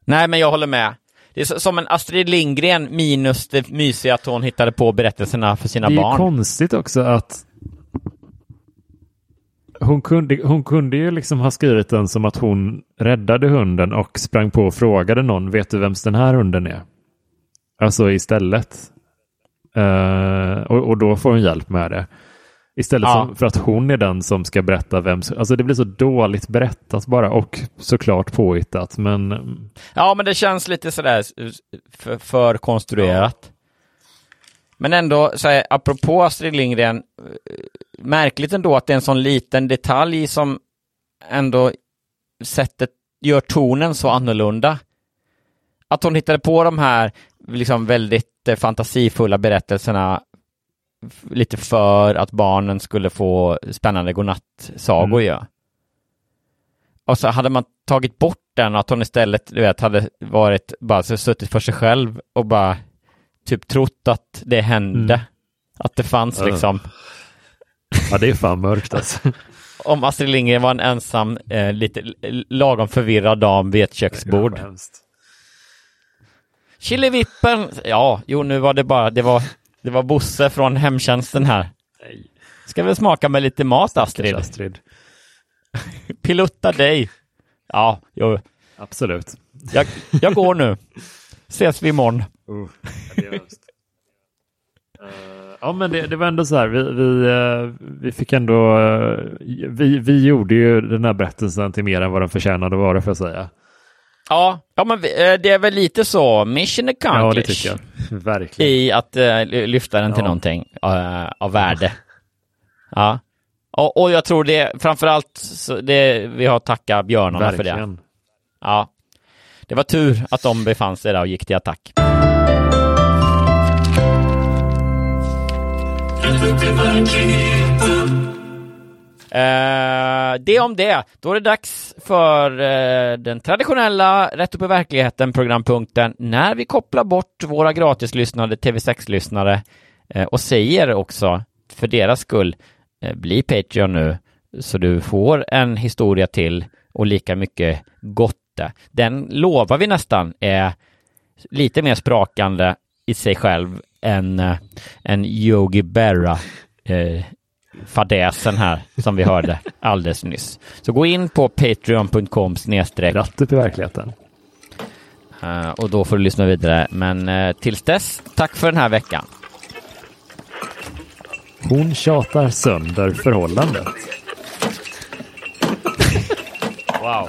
S1: Nej, men jag håller med. Det är som en Astrid Lindgren minus det mysiga att hon hittade på berättelserna för sina
S2: det är
S1: barn.
S2: konstigt också att hon kunde, hon kunde ju liksom ha skrivit den som att hon räddade hunden och sprang på och frågade någon, vet du vems den här hunden är? Alltså istället. Eh, och, och då får hon hjälp med det. Istället
S1: Ja.
S2: som, för att hon är den som ska berätta vem som... Alltså det blir så dåligt berättat bara och såklart påhittat. Men
S1: Ja, men det känns lite sådär för, för konstruerat. Men ändå, så här, apropå Astrid Lindgren, eh, märkligt ändå att det är en sån liten detalj som ändå sättet, gör tonen så annorlunda. Att hon hittade på de här liksom väldigt eh, fantasifulla berättelserna lite för att barnen skulle få spännande godnattsagor
S2: Mm.
S1: ju. Och så hade man tagit bort den att hon istället, du vet, hade varit bara suttit för sig själv och bara typ trott att det hände.
S2: Mm.
S1: Att det fanns
S2: Ja.
S1: liksom,
S2: ja, det är fan mörkt alltså.
S1: om Astrid Lindgren var en ensam, eh, lite lagom förvirrad dam vid ett köksbord. Killevippen, ja, jo nu var det bara, det var, det var Bosse från hemtjänsten här.
S2: Nej.
S1: Ska vi smaka med lite mat Astrid?
S2: Astrid.
S1: Pilutta dig. Ja, jo,
S2: Absolut.
S1: jag, jag går nu. Ses vi imorgon.
S2: Uh, Ja, men det, det var ändå så här. Vi, vi, eh, vi fick ändå... eh, Vi, vi gjorde ju den här berättelsen till mer än vad den förtjänade att vara, får jag säga.
S1: Ja, ja men det är väl lite så, mission accomplished.
S2: Ja, det tycker jag. Verkligen.
S1: I att eh, lyfta den till
S2: Ja.
S1: någonting eh, av värde. Ja. Och, och jag tror det, framförallt, så det, vi har att tacka björnarna för det.
S2: Verkligen.
S1: Ja. Det var tur att de befann sig där och gick till attack. Eh, det om det. Då är det dags för eh, den traditionella Rätt upp i verkligheten programpunkten när vi kopplar bort våra gratislyssnade TV6-lyssnare eh, och säger också för deras skull eh, bli Patreon nu så du får en historia till och lika mycket gott gotte. Den lovar vi nästan är lite mer sprakande i sig själv än eh, en Yogi Berra eh, fadäsen här som vi hörde alldeles nyss. Så gå in på patreon.com snedstreck
S2: upp i verkligheten.
S1: eh, och då får du lyssna vidare. Men eh, tills dess, tack för den här veckan.
S2: Hon tjatar sönder förhållandet.
S1: Wow.